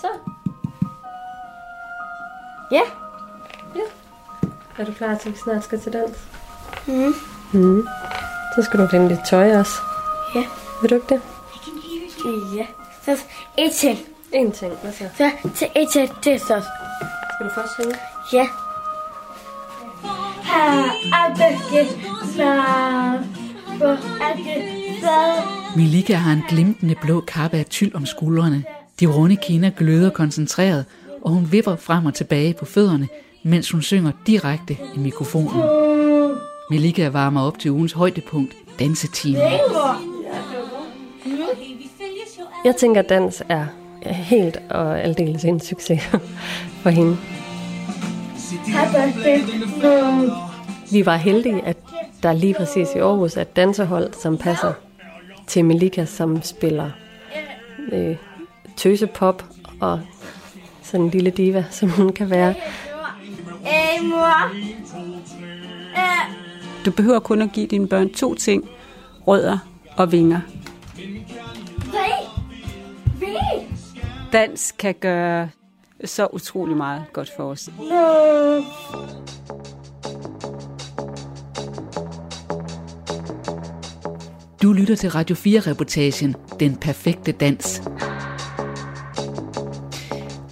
Så. Ja. Ja. Er du klar til, at vi snart skal til dans? Mhm. Mm. Så skal du finde dit tøj også. Ja. Vil du ikke det? Ja. Så et til. En ting, hvad så? Så til et til det så. Skal du først synge? Ja. Her er det klar. Hvor er det flad? Milika har en glimtende blå kappe af tyld om skuldrene. De runde kinder gløder koncentreret, og hun vipper frem og tilbage på fødderne, mens hun synger direkte i mikrofonen. Melika varmer op til ugens højdepunkt, dansetimen. Jeg tænker, at dans er helt og aldeles en succes for hende. Vi var heldige, at der lige præcis i Aarhus er et dansehold, som passer til Melika, som spiller øh, tøsepop og sådan en lille diva, som hun kan være. Hey, mor. Du behøver kun at give dine børn to ting. Rødder og vinger. Dans kan gøre så utrolig meget godt for os. Du lytter til Radio 4-reportagen Den perfekte dans.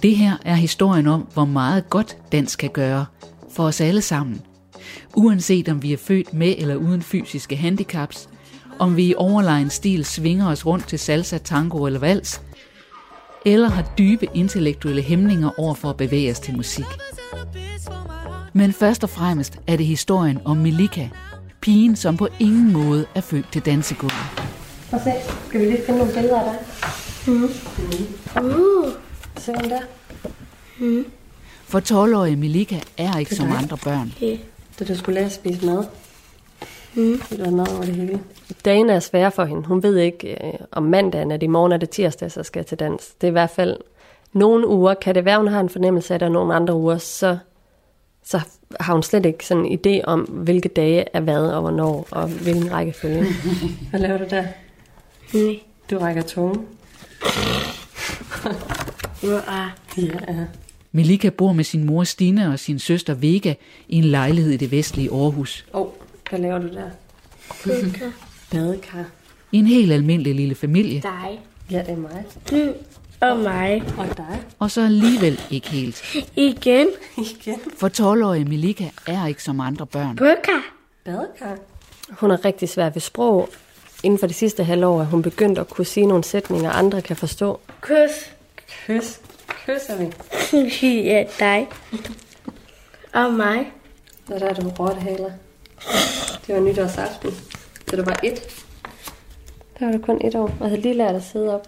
Det her er historien om, hvor meget godt dans kan gøre for os alle sammen. Uanset om vi er født med eller uden fysiske handicaps, om vi i overlegen stil svinger os rundt til salsa, tango eller vals, eller har dybe intellektuelle hæmninger over for at bevæge os til musik. Men først og fremmest er det historien om Melika, pigen, som på ingen måde er født til dansegulvet. Prøv at se. Skal vi lige finde nogle billeder af dig? Uh. Se om der. For 12-årige Melika er ikke som dig. andre børn. Da du skulle lære at spise mad. Mm. Det var mad over det hele. Dagen er svære for hende. Hun ved ikke, øh, om mandagen er det i morgen, er det tirsdag, så skal jeg til dans. Det er i hvert fald nogle uger. Kan det være, hun har en fornemmelse af, at der er nogle andre uger, så, så har hun slet ikke sådan en idé om, hvilke dage er hvad og hvornår, og hvilken rækkefølge. Hvad laver du der? Nej. Du rækker tungen. Hvor er Ja. Melika bor med sin mor Stine og sin søster Vega i en lejlighed i det vestlige Aarhus. Åh, oh, hvad laver du der? Badekar. I en helt almindelig lille familie, dig? Ja, det er mig. Du og mig. Og dig. og så alligevel ikke helt. Igen. Igen. For 12-årige Melika er ikke som andre børn. Bøkker. Badekar. Hun er rigtig svær ved sprog. Inden for de sidste halvår er hun begyndt at kunne sige nogle sætninger, andre kan forstå. Kys. Kys. Kysser vi. ja, dig. Og mig. Og der er du rottehaler. Det var nytårsaften. Så det var et. Der var du kun et år, og havde lige lært at sidde op.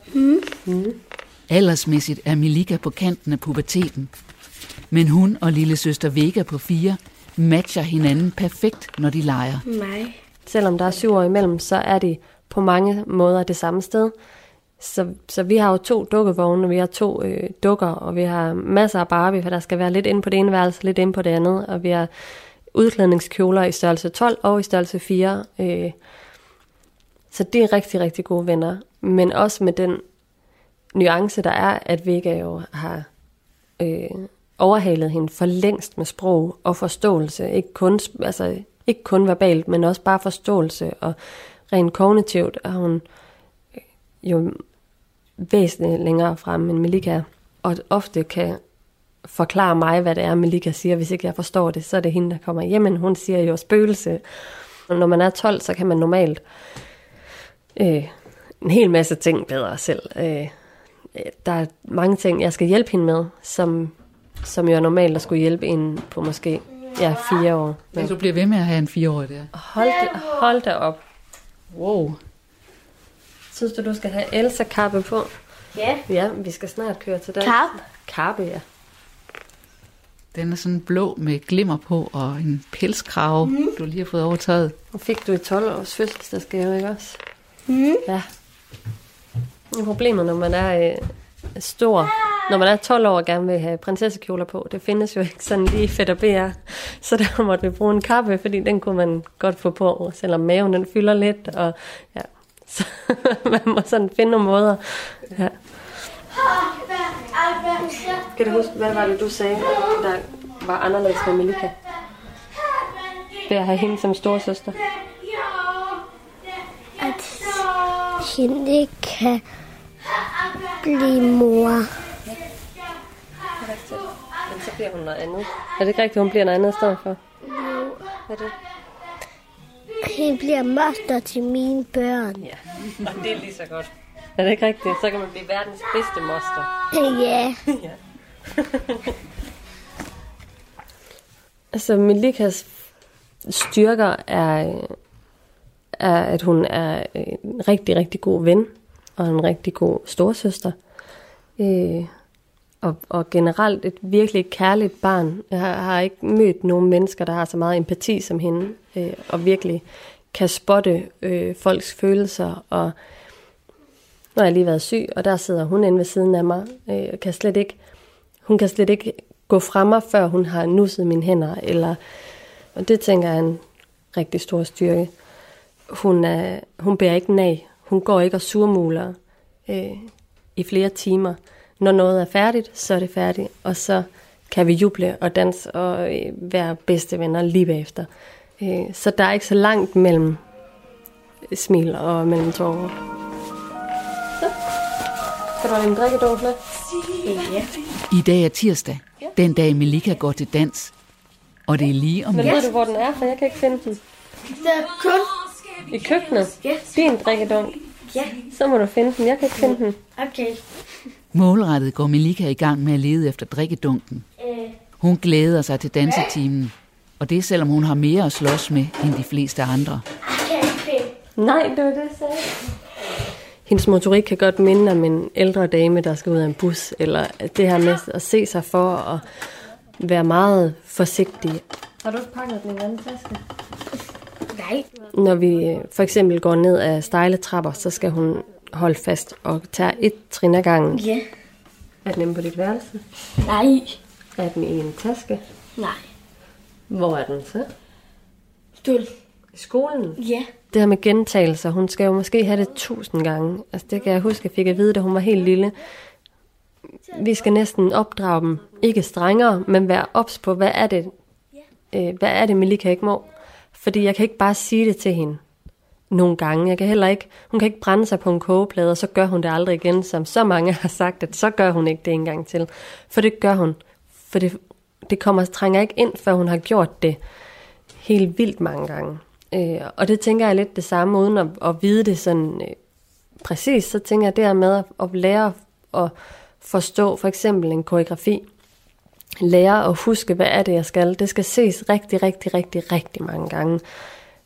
Aldersmæssigt er Melika på kanten af puberteten. Men hun og lille søster Vega på fire matcher hinanden perfekt, når de leger. Mig. Selvom der er syv år imellem, så er de på mange måder det samme sted. Så, så vi har jo to dukkevogne, vi har to øh, dukker, og vi har masser af Barbie, for der skal være lidt inde på det ene værelse, lidt inde på det andet, og vi har udklædningskjoler i størrelse 12 og i størrelse 4. Øh, så det er rigtig, rigtig gode venner. Men også med den nuance, der er, at Vega jo har øh, overhalet hende for længst med sprog og forståelse. Ikke kun, altså, ikke kun verbalt, men også bare forståelse og rent kognitivt Og hun øh, jo væsentligt længere frem end Melika. Og ofte kan forklare mig, hvad det er, Melika siger. Hvis ikke jeg forstår det, så er det hende, der kommer. Jamen, hun siger jo spøgelse. Og når man er 12, så kan man normalt øh, en hel masse ting bedre selv. Øh, der er mange ting, jeg skal hjælpe hende med, som, som jo er normalt at skulle hjælpe en på måske ja, fire år. Ja. Du bliver ved med at have en fireårig der. Hold hold da op. Wow. Synes du, du skal have Elsa-kappe på? Ja. Ja, vi skal snart køre til den. Kap. Kappe, ja. Den er sådan blå med glimmer på og en pelskrave, mm. du lige har fået overtaget. Og fik du i 12 års fødselsdagsgave, ikke også? Mm. Ja. Problemet, når man er øh, stor, når man er 12 år og gerne vil have prinsessekjoler på, det findes jo ikke sådan lige fedt og BR. Så der måtte vi bruge en kappe, fordi den kunne man godt få på, selvom maven den fylder lidt. Og, ja. Så man må sådan finde nogle måder. Ja. Kan du huske, hvad var det, du sagde, der var anderledes med Melika? Det at have hende som storsøster. At hende ikke kan blive mor. Men så bliver hun noget andet. Er det ikke rigtigt, hun bliver noget andet i stedet for? Hvad er det? Hun bliver moster til mine børn. Ja, og det er lige så godt. Er det ikke rigtigt? Så kan man blive verdens bedste moster. Ja. Altså, Melikas styrker er, er, at hun er en rigtig, rigtig god ven og en rigtig god storsøster. Øh, og, og generelt et virkelig kærligt barn. Jeg har, har ikke mødt nogen mennesker, der har så meget empati som hende, øh, og virkelig kan spotte øh, folks følelser. Og nu har jeg lige været syg, og der sidder hun inde ved siden af mig, øh, og kan slet ikke, hun kan slet ikke gå fra mig, før hun har nusset mine hænder, eller, og det tænker jeg er en rigtig stor styrke. Hun, er, hun bærer ikke nag. Hun går ikke og surmuler øh, i flere timer. Når noget er færdigt, så er det færdigt, og så kan vi juble og danse og øh, være bedste venner lige bagefter. Øh, så der er ikke så langt mellem smil og mellem tårer. Så. Kan du have en drikkedunk med? I dag er tirsdag, den dag Melika går til dans. Og det er lige om Men lidt. ved du, hvor den er? For jeg kan ikke finde den. Det er kun... I køkkenet? Ja. Din drikkedunk? Ja. Så må du finde den. Jeg kan ikke finde den. Okay. Målrettet går Melika i gang med at lede efter drikkedunken. Øh, Hun glæder sig til dansetimen. Og det er selvom hun har mere at slås med end de fleste andre. Nej, det var det, jeg sagde. Hendes motorik kan godt minde om en ældre dame, der skal ud af en bus, eller det her med at se sig for og være meget forsigtig. Har du pakket den i en anden taske? Nej. Når vi øh, for eksempel går ned ad stejle trapper, så skal hun holde fast og tage et trin ad gangen. Ja. Er den inde på dit værelse? Nej. Er den i en taske? Nej. Hvor er den så? Stol. I skolen? Ja. Det her med gentagelser, hun skal jo måske have det tusind gange. Altså det kan jeg huske, jeg fik at vide, da hun var helt lille. Vi skal næsten opdrage dem, ikke strengere, men være ops på, hvad er det, øh, hvad er det, Melika ikke må. Fordi jeg kan ikke bare sige det til hende nogle gange. Jeg kan heller ikke, hun kan ikke brænde sig på en kogeplade, og så gør hun det aldrig igen, som så mange har sagt, at så gør hun ikke det en gang til. For det gør hun. For det, det kommer trænger ikke ind, før hun har gjort det helt vildt mange gange. Øh, og det tænker jeg lidt det samme, uden at, at vide det sådan øh, præcis, så tænker jeg det her med at, at lære at forstå for eksempel en koreografi. Lære at huske, hvad er det, jeg skal. Det skal ses rigtig, rigtig, rigtig, rigtig mange gange,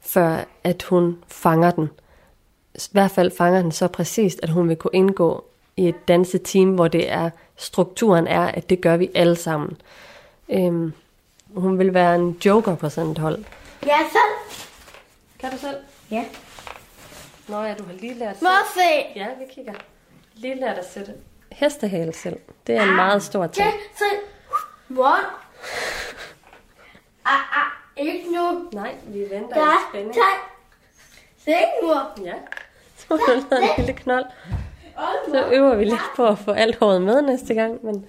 før at hun fanger den. I hvert fald fanger den så præcist, at hun vil kunne indgå i et danseteam, hvor det er, strukturen er, at det gør vi alle sammen. Øhm, hun vil være en joker på sådan et hold. Ja, selv. Kan du selv? Ja. Nå ja, du har lige lært selv. Morse. Ja, vi kigger. Lige lært at sætte hestehale selv. Det er en meget stor ting. Ja, selv. Hvor? Ah, ah. Ikke nu. Nej, vi venter Der i spænding. tak. Se mor. Ja. Så har du lavet en lille knold. Så øver vi lidt på at få alt håret med næste gang, men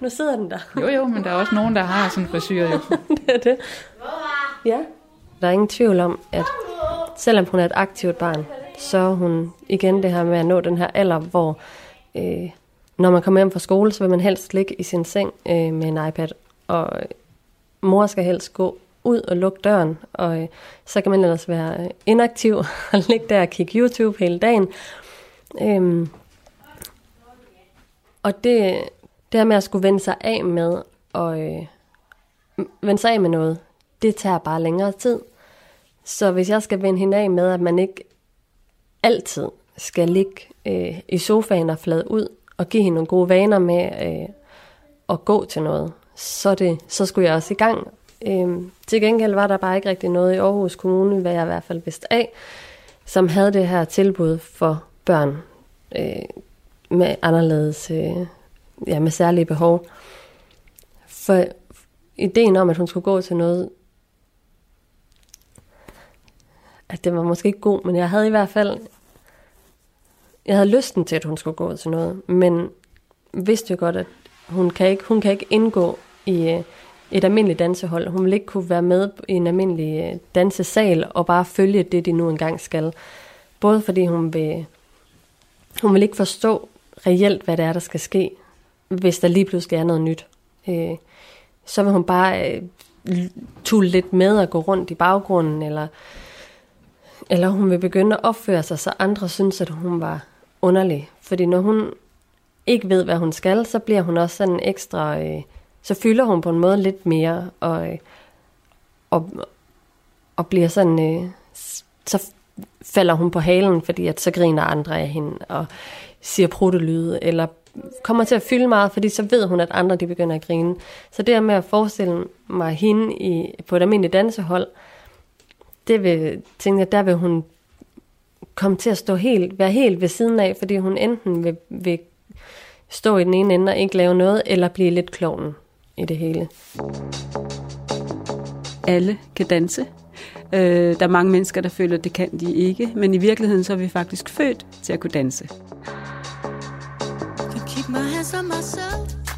nu sidder den der. Jo, jo, men der er også nogen, der har sådan en frisyr jo. det er det. Ja. Der er ingen tvivl om, at selvom hun er et aktivt barn, så er hun igen det her med at nå den her alder, hvor øh, når man kommer hjem fra skole, så vil man helst ligge i sin seng øh, med en iPad, og øh, mor skal helst gå ud og lukke døren, og øh, så kan man ellers være øh, inaktiv og ligge der og kigge YouTube hele dagen. Øhm, og det, det her med at skulle vende sig af med og øh, vende sig af med noget, det tager bare længere tid. Så hvis jeg skal vende hende af med, at man ikke altid skal ligge øh, i sofaen og flade ud, og give hende nogle gode vaner med øh, at gå til noget, så, det, så skulle jeg også i gang. Øh, til gengæld var der bare ikke rigtig noget i Aarhus Kommune, hvad jeg i hvert fald vidste af, som havde det her tilbud for børn øh, med anderledes, øh, ja, med særlige behov. For ideen om, at hun skulle gå til noget, at det var måske ikke god, men jeg havde i hvert fald, jeg havde lysten til, at hun skulle gå til noget, men vidste jo godt, at Hun kan ikke, hun kan ikke indgå i øh, et almindeligt dansehold. Hun vil ikke kunne være med i en almindelig øh, dansesal og bare følge det, de nu engang skal. Både fordi hun vil, hun vil ikke forstå reelt, hvad det er, der skal ske, hvis der lige pludselig er noget nyt. Øh, så vil hun bare øh, tulle lidt med og gå rundt i baggrunden, eller, eller hun vil begynde at opføre sig, så andre synes, at hun var underlig. Fordi når hun ikke ved, hvad hun skal, så bliver hun også sådan ekstra... Øh, så fylder hun på en måde lidt mere, og, øh, og, og bliver sådan... Øh, så falder hun på halen, fordi at så griner andre af hende, og siger pruttelyde, eller kommer til at fylde meget, fordi så ved hun, at andre de begynder at grine. Så det med at forestille mig hende i, på et almindeligt dansehold, det vil, tænke jeg, der vil hun komme til at stå helt, være helt ved siden af, fordi hun enten vil, vil stå i den ene ende og ikke lave noget, eller blive lidt kloven i det hele. Alle kan danse. Øh, der er mange mennesker, der føler, at det kan de ikke, men i virkeligheden så er vi faktisk født til at kunne danse.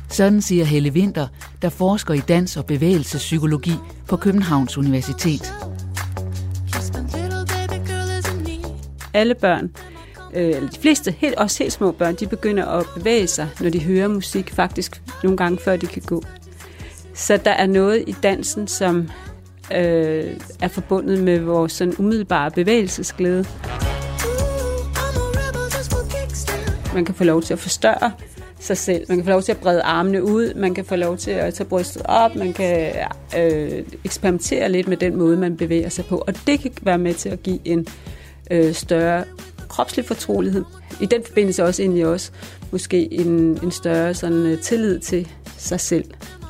Sådan siger Helle Winter, der forsker i dans- og bevægelsespsykologi på Københavns Universitet. Alle børn, øh, eller de fleste, helt, også helt små børn, de begynder at bevæge sig, når de hører musik, faktisk nogle gange før de kan gå. Så der er noget i dansen, som øh, er forbundet med vores sådan umiddelbare bevægelsesglæde. Man kan få lov til at forstørre sig selv. Man kan få lov til at brede armene ud, man kan få lov til at tage brystet op, man kan øh, eksperimentere lidt med den måde, man bevæger sig på. Og det kan være med til at give en øh, større kropslig fortrolighed. I den forbindelse også egentlig også måske en, en større sådan, uh, tillid til sig selv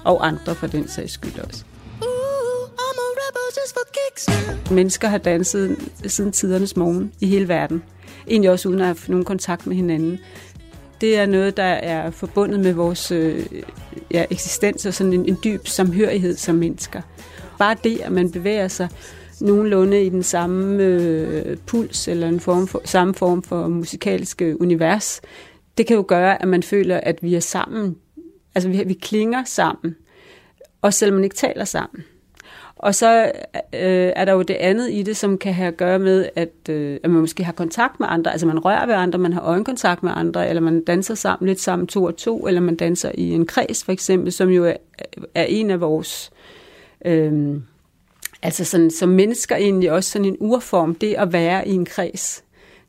og andre for den sags skyld også. Mennesker har danset siden tidernes morgen i hele verden. Egentlig også uden at have nogen kontakt med hinanden. Det er noget, der er forbundet med vores øh, ja, eksistens og sådan en, en dyb samhørighed som mennesker. Bare det, at man bevæger sig nogenlunde i den samme øh, puls eller en form for, samme form for musikalske øh, univers, det kan jo gøre, at man føler, at vi er sammen. Altså vi, vi klinger sammen, også selvom man ikke taler sammen. Og så øh, er der jo det andet i det, som kan have at gøre med, at, øh, at man måske har kontakt med andre, altså man rører ved andre, man har øjenkontakt med andre, eller man danser sammen lidt sammen to og to, eller man danser i en kreds for eksempel, som jo er, er en af vores... Øh, altså sådan, som mennesker egentlig også sådan en urform, det at være i en kreds.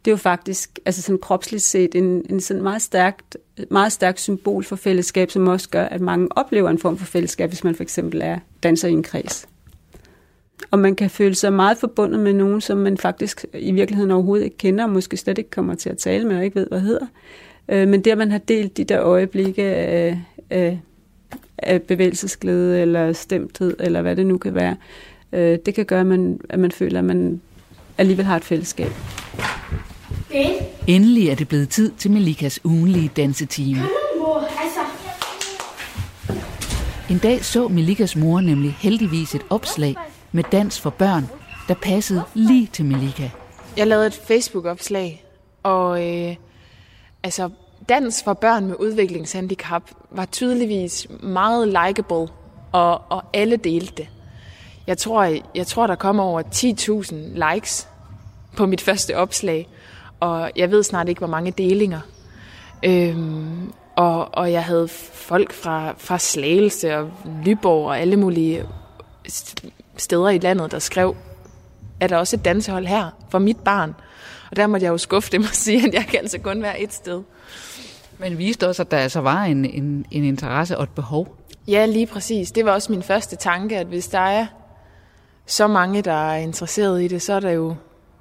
Det er jo faktisk, altså sådan kropsligt set, en, en sådan meget stærkt, meget stærkt symbol for fællesskab, som også gør, at mange oplever en form for fællesskab, hvis man for eksempel er danser i en kreds. Og man kan føle sig meget forbundet med nogen, som man faktisk i virkeligheden overhovedet ikke kender, og måske slet ikke kommer til at tale med, og ikke ved, hvad hedder. Øh, men det, at man har delt de der øjeblikke af, af, af bevægelsesglæde, eller stemthed, eller hvad det nu kan være, øh, det kan gøre, at man, at man føler, at man alligevel har et fællesskab. Endelig er det blevet tid til Melikas ugenlige dansetime. Altså, En dag så Melikas mor nemlig heldigvis et opslag med dans for børn, der passede lige til Melika. Jeg lavede et Facebook-opslag, og øh, altså, dans for børn med udviklingshandicap var tydeligvis meget likeable, og, og alle delte det. Jeg tror, jeg tror, der kom over 10.000 likes på mit første opslag, og jeg ved snart ikke, hvor mange delinger. Øhm, og, og jeg havde folk fra, fra Slagelse og Lyborg og alle mulige steder i landet, der skrev, er der også et dansehold her for mit barn? Og der måtte jeg jo skuffe dem og sige, at jeg kan altså kun være et sted. Men viste også, at der altså var en, en, en interesse og et behov. Ja, lige præcis. Det var også min første tanke, at hvis der er så mange, der er interesseret i det, så er det jo,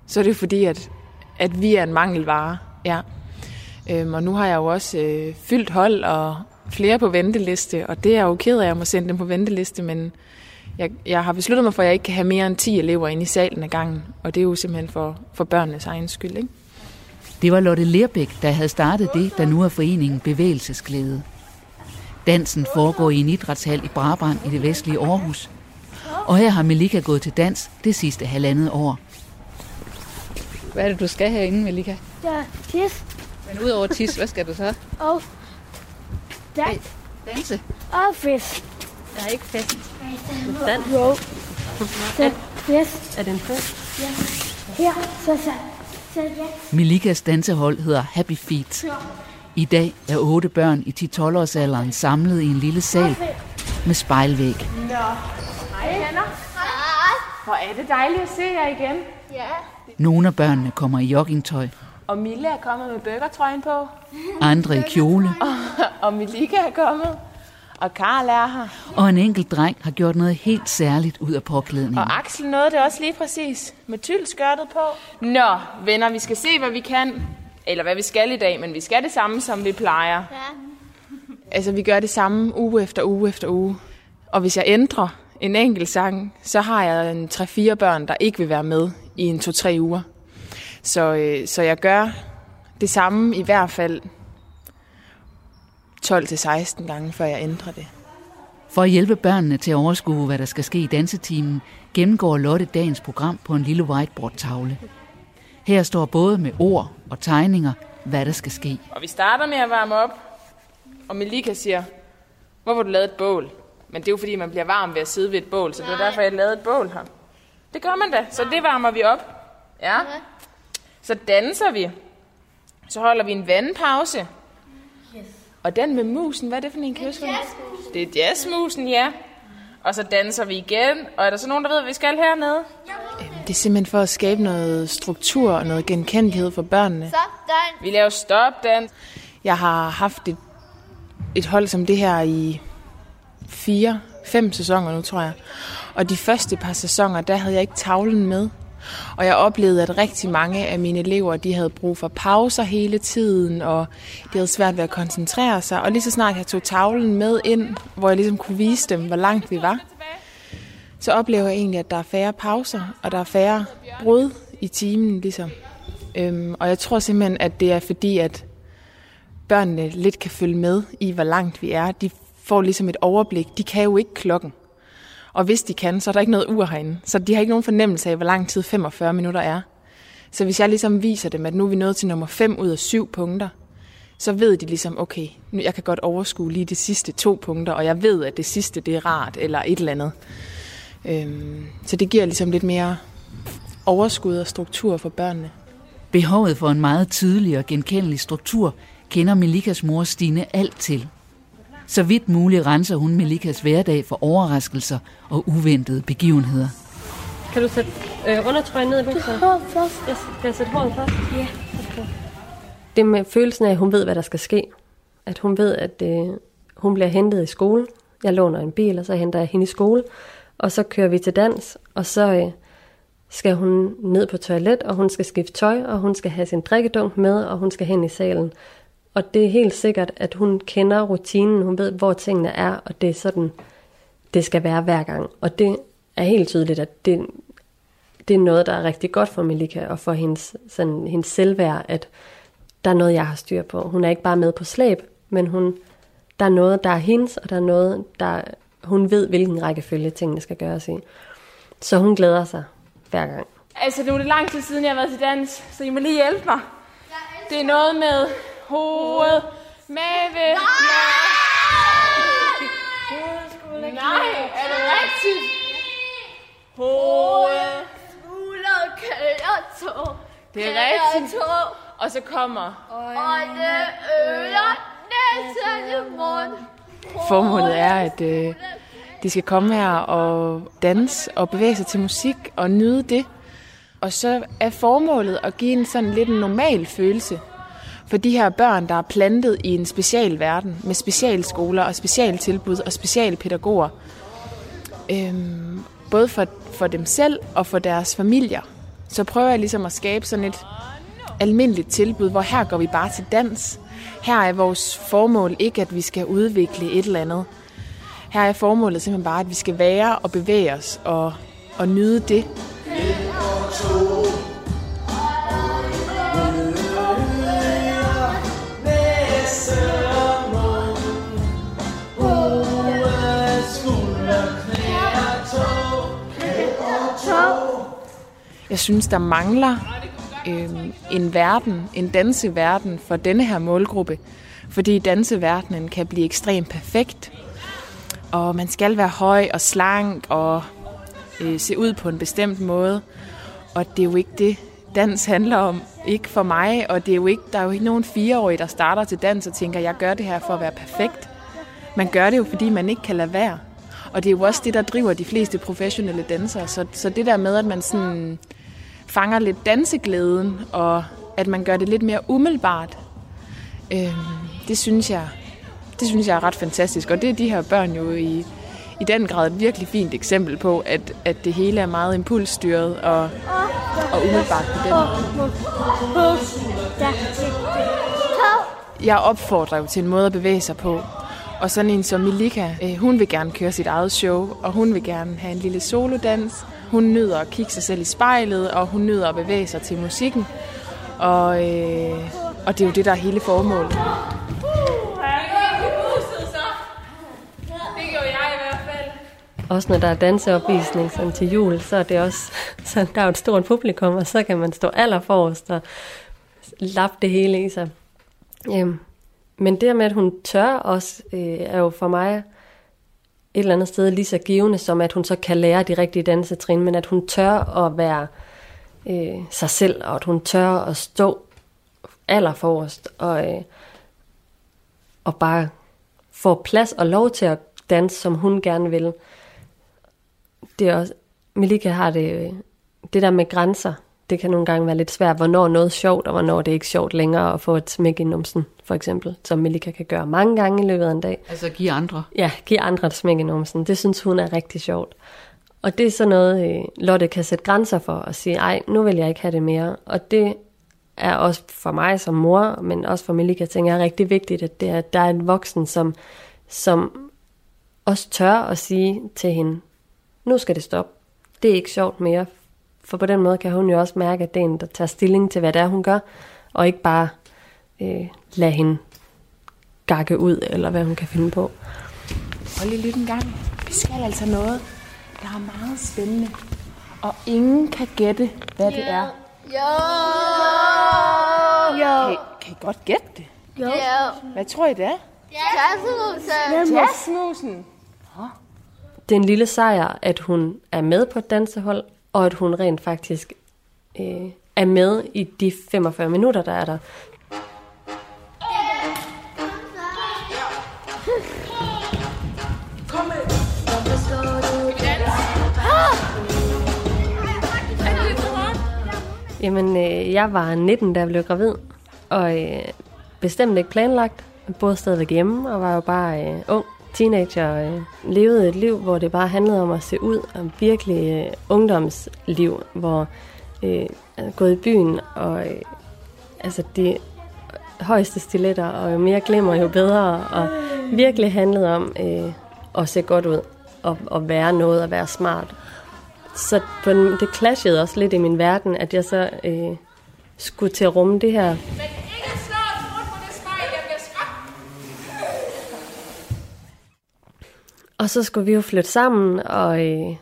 så er det fordi, at, at vi er en mangelvare. Ja. Øhm, og nu har jeg jo også øh, fyldt hold og flere på venteliste, og det er jeg jo ked af, at jeg må sende dem på venteliste, men jeg, jeg har besluttet mig for, at jeg ikke kan have mere end 10 elever inde i salen ad gangen, og det er jo simpelthen for, for børnenes egen skyld. Ikke? Det var Lotte Lerbæk, der havde startet det, der nu er foreningen Bevægelsesglæde. Dansen foregår i en idrætshal i Brabrand i det vestlige Aarhus. Og her har Melika gået til dans det sidste halvandet år. Hvad er det, du skal herinde, Melika? ja, tis Men udover tis, hvad skal du så? og dans. Danse. Og fest. Der er ikke fest. Dans. Jo. Så fest. Er det en fest? Her, så så. Så ja. Milikas dansehold hedder Happy Feet. I dag er otte børn i 10-12-årsalderen samlet i en lille sal med spejlvæg. Hvor er det dejligt at se jer igen. Nogle af børnene kommer i joggingtøj, Og Mille er kommet med burgertrøjen på. andre i kjole, Og Milika er kommet. Og Karl er her. og en enkelt dreng har gjort noget helt særligt ud af påklædningen. Og Axel nåede det også lige præcis. Med tyldskørtet på. Nå, venner, vi skal se, hvad vi kan. Eller hvad vi skal i dag, men vi skal det samme, som vi plejer. Ja. Altså, vi gør det samme uge efter uge efter uge. Og hvis jeg ændrer en enkelt sang, så har jeg en 3-4 børn, der ikke vil være med i en 2-3 uger. Så, øh, så jeg gør det samme i hvert fald 12-16 gange, før jeg ændrer det. For at hjælpe børnene til at overskue, hvad der skal ske i dansetimen, gennemgår Lotte dagens program på en lille whiteboard-tavle. Her står både med ord og tegninger, hvad der skal ske. Og vi starter med at varme op, og Melika siger, hvorfor du lavet et bål? Men det er jo fordi, man bliver varm ved at sidde ved et bål, så det er derfor, jeg lavede et bål her. Det gør man da, så det varmer vi op. Ja. Så danser vi. Så holder vi en vandpause. Og den med musen, hvad er det for en, kan jeg huske? Det er jazzmusen, ja. Og så danser vi igen. Og er der så nogen, der ved, hvad vi skal hernede? Det er simpelthen for at skabe noget struktur og noget genkendelighed for børnene. Sådan. Vi laver stopdans. Jeg har haft et, et hold som det her i fire, fem sæsoner nu, tror jeg. Og de første par sæsoner, der havde jeg ikke tavlen med. Og jeg oplevede, at rigtig mange af mine elever, de havde brug for pauser hele tiden, og de havde svært ved at koncentrere sig. Og lige så snart jeg tog tavlen med ind, hvor jeg ligesom kunne vise dem, hvor langt vi var, så oplever jeg egentlig, at der er færre pauser, og der er færre brud i timen, ligesom. Øhm, og jeg tror simpelthen, at det er fordi, at børnene lidt kan følge med i, hvor langt vi er. De får ligesom et overblik. De kan jo ikke klokken. Og hvis de kan, så er der ikke noget ur herinde. Så de har ikke nogen fornemmelse af, hvor lang tid 45 minutter er. Så hvis jeg ligesom viser dem, at nu er vi nået til nummer 5 ud af 7 punkter, så ved de ligesom, okay, nu jeg kan godt overskue lige de sidste to punkter, og jeg ved, at det sidste det er rart, eller et eller andet. Øhm, så det giver ligesom lidt mere overskud og struktur for børnene. Behovet for en meget tydelig og genkendelig struktur kender Melikas mor Stine alt til. Så vidt muligt renser hun Melikas hverdag for overraskelser og uventede begivenheder. Kan du sætte øh, undertrøjen ned i bukserne? Først. Jeg skal jeg sætte håret først? Ja. Det med følelsen af, at hun ved, hvad der skal ske. At hun ved, at øh, hun bliver hentet i skole. Jeg låner en bil, og så henter jeg hende i skole. Og så kører vi til dans, og så øh, skal hun ned på toilet, og hun skal skifte tøj, og hun skal have sin drikkedunk med, og hun skal hen i salen. Og det er helt sikkert, at hun kender rutinen, hun ved, hvor tingene er, og det er sådan, det skal være hver gang. Og det er helt tydeligt, at det, det er noget, der er rigtig godt for Melika og for hendes, sådan, hendes selvværd, at der er noget, jeg har styr på. Hun er ikke bare med på slæb, men hun, der er noget, der er hendes, og der er noget, der hun ved, hvilken rækkefølge tingene skal gøres i. Så hun glæder sig hver gang. Altså, nu er det lang tid siden, jeg har været til dans, så I må lige hjælpe mig. Det er noget med hoved, mave, Nej! Nej, er det rigtigt? Hoved. Skulder, køller, tog. Det er rigtigt. Og så kommer... Øjne, ører, næse, mund. Formålet er, at øh, de skal komme her og danse og bevæge sig til musik og nyde det. Og så er formålet at give en sådan lidt en normal følelse for de her børn, der er plantet i en specialverden med specialskoler og specialtilbud og specialpædagoger. Øhm, både for, for dem selv og for deres familier. Så prøver jeg ligesom at skabe sådan et almindeligt tilbud, hvor her går vi bare til dans. Her er vores formål ikke, at vi skal udvikle et eller andet. Her er formålet simpelthen bare, at vi skal være og bevæge os og, og nyde det. Jeg synes, der mangler øh, en verden, en danseverden for denne her målgruppe. Fordi danseverdenen kan blive ekstremt perfekt, og man skal være høj og slank og øh, se ud på en bestemt måde. Og det er jo ikke det, dans handler om. Ikke for mig, og det er jo ikke, der er jo ikke nogen fireårige, der starter til dans og tænker, jeg gør det her for at være perfekt. Man gør det jo, fordi man ikke kan lade være. Og det er jo også det, der driver de fleste professionelle dansere. Så, så det der med, at man sådan fanger lidt danseglæden, og at man gør det lidt mere umiddelbart, øh, det synes jeg, det synes jeg er ret fantastisk. Og det er de her børn jo i, i den grad et virkelig fint eksempel på, at, at det hele er meget impulsstyret og, og umiddelbart på den Jeg opfordrer jo til en måde at bevæge sig på. Og sådan en som Milika, øh, hun vil gerne køre sit eget show, og hun vil gerne have en lille solodans. Hun nyder at kigge sig selv i spejlet, og hun nyder at bevæge sig til musikken. Og, øh, og det er jo det, der er hele formålet. Også når der er danseopvisning sådan til jul, så er det også, så der er et stort publikum, og så kan man stå allerforrest og lappe det hele i sig. Øhm, men det med, at hun tør også, øh, er jo for mig et eller andet sted lige så givende, som at hun så kan lære de rigtige dansetrin, men at hun tør at være øh, sig selv, og at hun tør at stå allerforrest, og, øh, og bare få plads og lov til at danse, som hun gerne vil. Det er også, Melika har det, øh, det der med grænser, det kan nogle gange være lidt svært, hvornår noget er sjovt, og hvornår det er ikke sjovt længere at få et smæk i numsen, for eksempel, som Melika kan gøre mange gange i løbet af en dag. Altså give andre? Ja, give andre et smæk i numsen. Det synes hun er rigtig sjovt. Og det er sådan noget, øh, Lotte kan sætte grænser for og sige, ej, nu vil jeg ikke have det mere. Og det er også for mig som mor, men også for Melika, tænker jeg er rigtig vigtigt, at det er, at der er en voksen, som, som også tør at sige til hende, nu skal det stoppe. Det er ikke sjovt mere, for på den måde kan hun jo også mærke, at det er en, der tager stilling til, hvad det er, hun gør, og ikke bare øh, lade hende gakke ud, eller hvad hun kan finde på. Hold lige lidt en gang. Vi skal altså noget, der er meget spændende, og ingen kan gætte, hvad yeah. det er. Jo. Kan, I, kan I godt gætte det? Jo. Hvad tror I det er? Jazzmusen. Jazzmusen. Det er en lille sejr, at hun er med på et dansehold, og at hun rent faktisk øh, er med i de 45 minutter, der er der. Jamen, øh, jeg var 19, da jeg blev gravid, og øh, bestemt ikke planlagt. Jeg boede stadigvæk hjemme, og var jo bare øh, ung teenager. Øh, levede et liv, hvor det bare handlede om at se ud, og virkelig øh, ungdomsliv, hvor øh, gået i byen, og øh, altså de højeste stiletter, og jo mere glemmer, jo bedre, og virkelig handlede om øh, at se godt ud, og, og være noget, og være smart. Så på en, det clashede også lidt i min verden, at jeg så øh, skulle til at rumme det her Og så skulle vi jo flytte sammen, og, øh,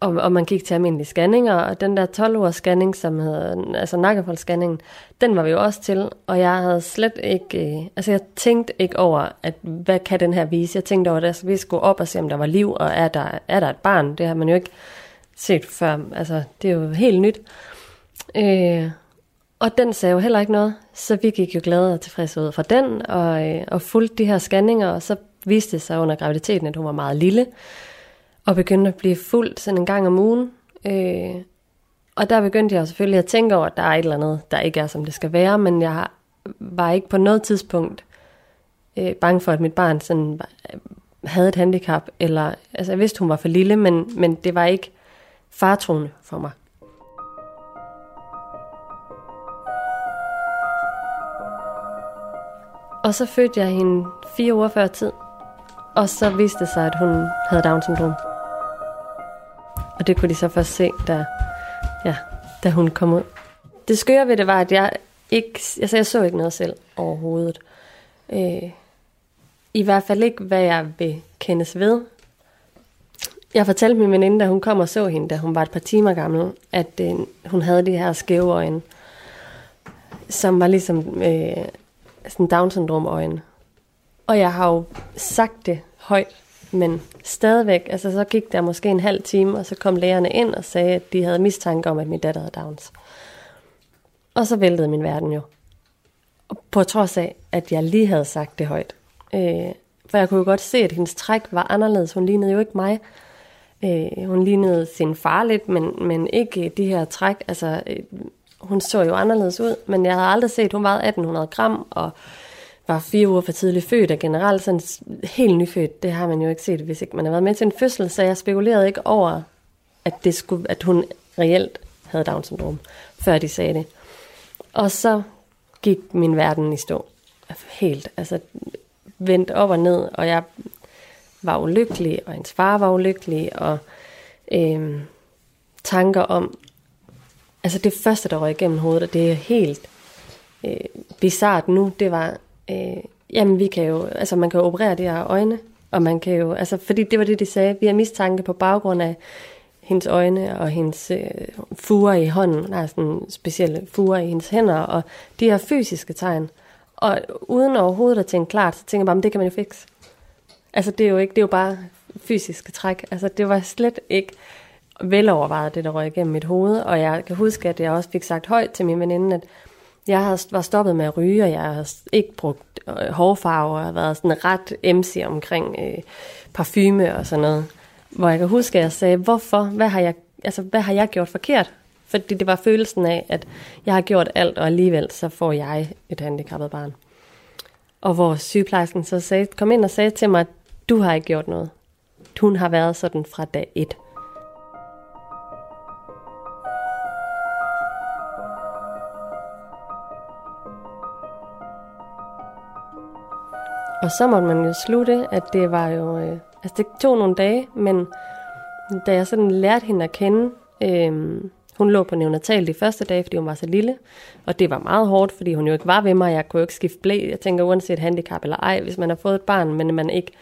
og, og man gik til almindelige scanninger, og den der 12-ugers scanning, som hedder, altså nakkefoldsscanningen, den var vi jo også til, og jeg havde slet ikke, øh, altså jeg tænkte ikke over, at hvad kan den her vise? Jeg tænkte over, at vi skulle op og se, om der var liv, og er der, er der et barn? Det har man jo ikke set før, altså det er jo helt nyt. Øh, og den sagde jo heller ikke noget, så vi gik jo glade og tilfredse ud fra den, og, øh, og fulgte de her scanninger, og så viste sig under graviditeten, at hun var meget lille, og begyndte at blive fuldt sådan en gang om ugen. Øh, og der begyndte jeg selvfølgelig at tænke over, at der er et eller andet, der ikke er, som det skal være, men jeg var ikke på noget tidspunkt øh, bange for, at mit barn sådan øh, havde et handicap, eller, altså jeg vidste, hun var for lille, men, men det var ikke fartroende for mig. Og så fødte jeg hende fire uger før tid. Og så viste det sig, at hun havde Down-syndrom. Og det kunne de så først se, da, ja, da hun kom ud. Det skøre ved det var, at jeg ikke, altså jeg så ikke noget selv overhovedet. Øh, I hvert fald ikke, hvad jeg vil kendes ved. Jeg fortalte min veninde, da hun kom og så hende, da hun var et par timer gammel, at øh, hun havde de her skæve øjne, som var ligesom øh, sådan Down-syndrom-øjne. Og jeg har jo sagt det højt, men stadigvæk, altså så gik der måske en halv time, og så kom lægerne ind og sagde, at de havde mistanke om, at min datter havde Downs. Og så væltede min verden jo. Og på trods af, at jeg lige havde sagt det højt. Øh, for jeg kunne jo godt se, at hendes træk var anderledes. Hun lignede jo ikke mig. Øh, hun lignede sin far lidt, men, men ikke de her træk. Altså, øh, hun så jo anderledes ud, men jeg havde aldrig set, hun vejede 1800 gram, og var fire uger for tidligt født, og generelt sådan helt nyfødt, det har man jo ikke set, hvis ikke man har været med til en fødsel, så jeg spekulerede ikke over, at, det skulle, at hun reelt havde Down-syndrom, før de sagde det. Og så gik min verden i stå. Helt, altså vendt op og ned, og jeg var ulykkelig, og hendes far var ulykkelig, og øh, tanker om, altså det første, der røg igennem hovedet, og det er helt øh, bizart nu, det var, øh, jamen vi kan jo, altså man kan jo operere de her øjne, og man kan jo, altså fordi det var det, de sagde, vi har mistanke på baggrund af hendes øjne og hendes øh, fuger i hånden, der er sådan specielle fuger i hendes hænder, og de her fysiske tegn. Og uden overhovedet at tænke klart, så tænker jeg bare, det kan man jo fikse. Altså det er jo ikke, det er jo bare fysiske træk. Altså det var slet ikke velovervejet, det der røg igennem mit hoved, og jeg kan huske, at jeg også fik sagt højt til min veninde, at jeg var stoppet med at ryge, og jeg har ikke brugt øh, hårfarve, og har været sådan ret MC omkring øh, parfume og sådan noget. Hvor jeg kan huske, at jeg sagde, hvorfor, hvad har jeg, altså, hvad har jeg gjort forkert? Fordi det var følelsen af, at jeg har gjort alt, og alligevel så får jeg et handicappet barn. Og hvor sygeplejersken så sagde, kom ind og sagde til mig, du har ikke gjort noget. Hun har været sådan fra dag et. Og så måtte man jo slutte, at det var jo... Øh, altså det tog nogle dage, men da jeg sådan lærte hende at kende... Øh, hun lå på neonatal de første dage, fordi hun var så lille, og det var meget hårdt, fordi hun jo ikke var ved mig, jeg kunne jo ikke skifte blæ. Jeg tænker, uanset handicap eller ej, hvis man har fået et barn, men man ikke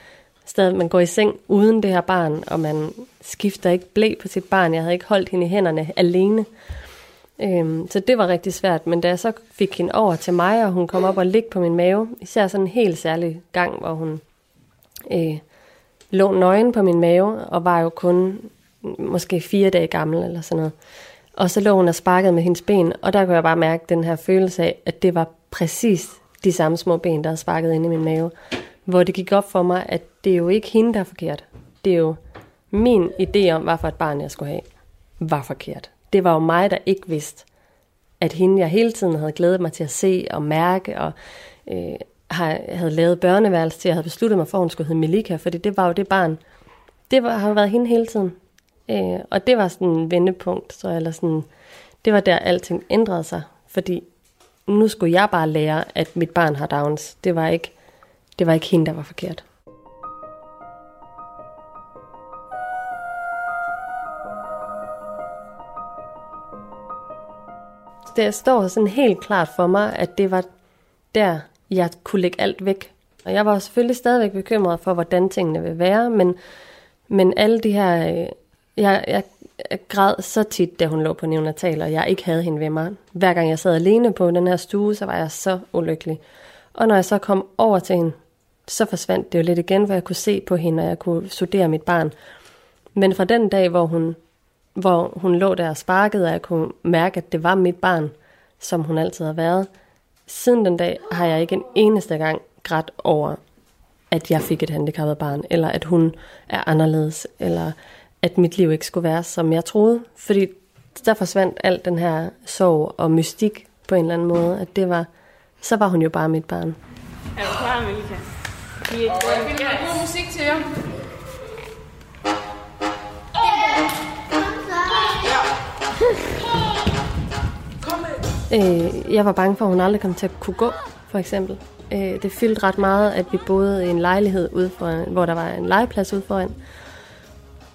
stadig, man går i seng uden det her barn, og man skifter ikke blæ på sit barn. Jeg havde ikke holdt hende i hænderne alene. Øhm, så det var rigtig svært, men da jeg så fik hende over til mig, og hun kom op og ligge på min mave, især sådan en helt særlig gang, hvor hun øh, lå nøgen på min mave, og var jo kun måske fire dage gammel eller sådan noget. Og så lå hun og sparkede med hendes ben, og der kunne jeg bare mærke den her følelse af, at det var præcis de samme små ben, der havde sparket ind i min mave. Hvor det gik op for mig, at det er jo ikke hende, der er forkert. Det er jo min idé om, hvad for et barn jeg skulle have, var forkert. Det var jo mig, der ikke vidste, at hende, jeg hele tiden havde glædet mig til at se og mærke, og øh, havde lavet børneværelse til, jeg havde besluttet mig for, at hun skulle hedde Melika, fordi det var jo det barn. Det var, har jo været hende hele tiden. Øh, og det var sådan en vendepunkt, så, eller sådan, det var der alting ændrede sig, fordi nu skulle jeg bare lære, at mit barn har Downs. Det var ikke, det var ikke hende, der var forkert. Det står sådan helt klart for mig, at det var der, jeg kunne lægge alt væk. Og jeg var selvfølgelig stadigvæk bekymret for, hvordan tingene vil være, men, men alle de her øh, jeg, jeg, jeg græd så tit, da hun lå på neonatal, og jeg ikke havde hende ved mig. Hver gang jeg sad alene på den her stue, så var jeg så ulykkelig. Og når jeg så kom over til hende, så forsvandt det jo lidt igen, hvor jeg kunne se på hende, og jeg kunne studere mit barn. Men fra den dag, hvor hun, hvor hun lå der og sparkede, og jeg kunne mærke, at det var mit barn, som hun altid har været, siden den dag har jeg ikke en eneste gang grædt over, at jeg fik et handicappet barn, eller at hun er anderledes, eller at mit liv ikke skulle være, som jeg troede. Fordi der forsvandt alt den her sorg og mystik på en eller anden måde. At det var, så var hun jo bare mit barn. Er du klar, Melika? Vi er Finder god musik til jer? Øh, jeg var bange for, at hun aldrig kom til at kunne gå, for eksempel. Øh, det fyldte ret meget, at vi boede i en lejlighed, ude foran, hvor der var en legeplads ude foran.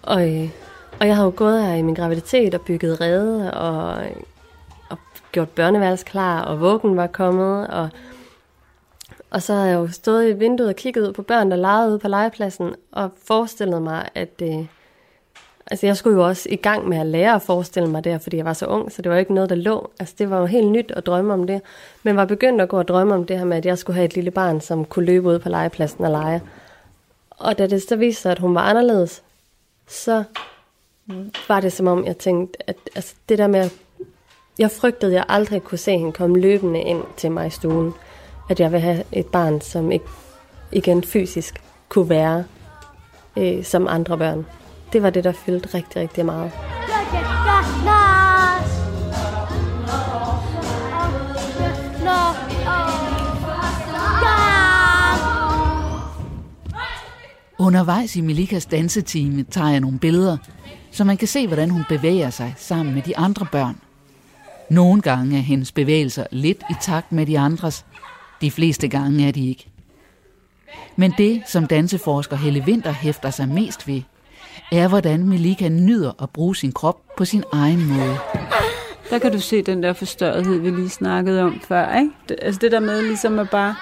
Og, øh, og jeg har jo gået her i min graviditet og bygget rede og, og gjort børneværelse klar, og vuggen var kommet, og, og så har jeg jo stået i vinduet og kigget ud på børn, der legede ude på legepladsen, og forestillet mig, at, øh, Altså jeg skulle jo også i gang med at lære at forestille mig det, fordi jeg var så ung, så det var ikke noget, der lå. Altså det var jo helt nyt at drømme om det. Men var begyndt at gå og drømme om det her med, at jeg skulle have et lille barn, som kunne løbe ud på legepladsen og lege. Og da det så viste sig, at hun var anderledes, så var det som om, jeg tænkte, at altså, det der med, at jeg frygtede, at jeg aldrig kunne se hende komme løbende ind til mig i stuen. At jeg vil have et barn, som ikke igen fysisk kunne være øh, som andre børn. Det var det, der fyldte rigtig, rigtig meget. Undervejs i Milikas dansetime tager jeg nogle billeder, så man kan se, hvordan hun bevæger sig sammen med de andre børn. Nogle gange er hendes bevægelser lidt i takt med de andres. De fleste gange er de ikke. Men det, som danseforsker Helle Winter hæfter sig mest ved, er, hvordan Melika nyder at bruge sin krop på sin egen måde. Der kan du se den der forstørrethed, vi lige snakkede om før. Ikke? Det, altså det der med ligesom at bare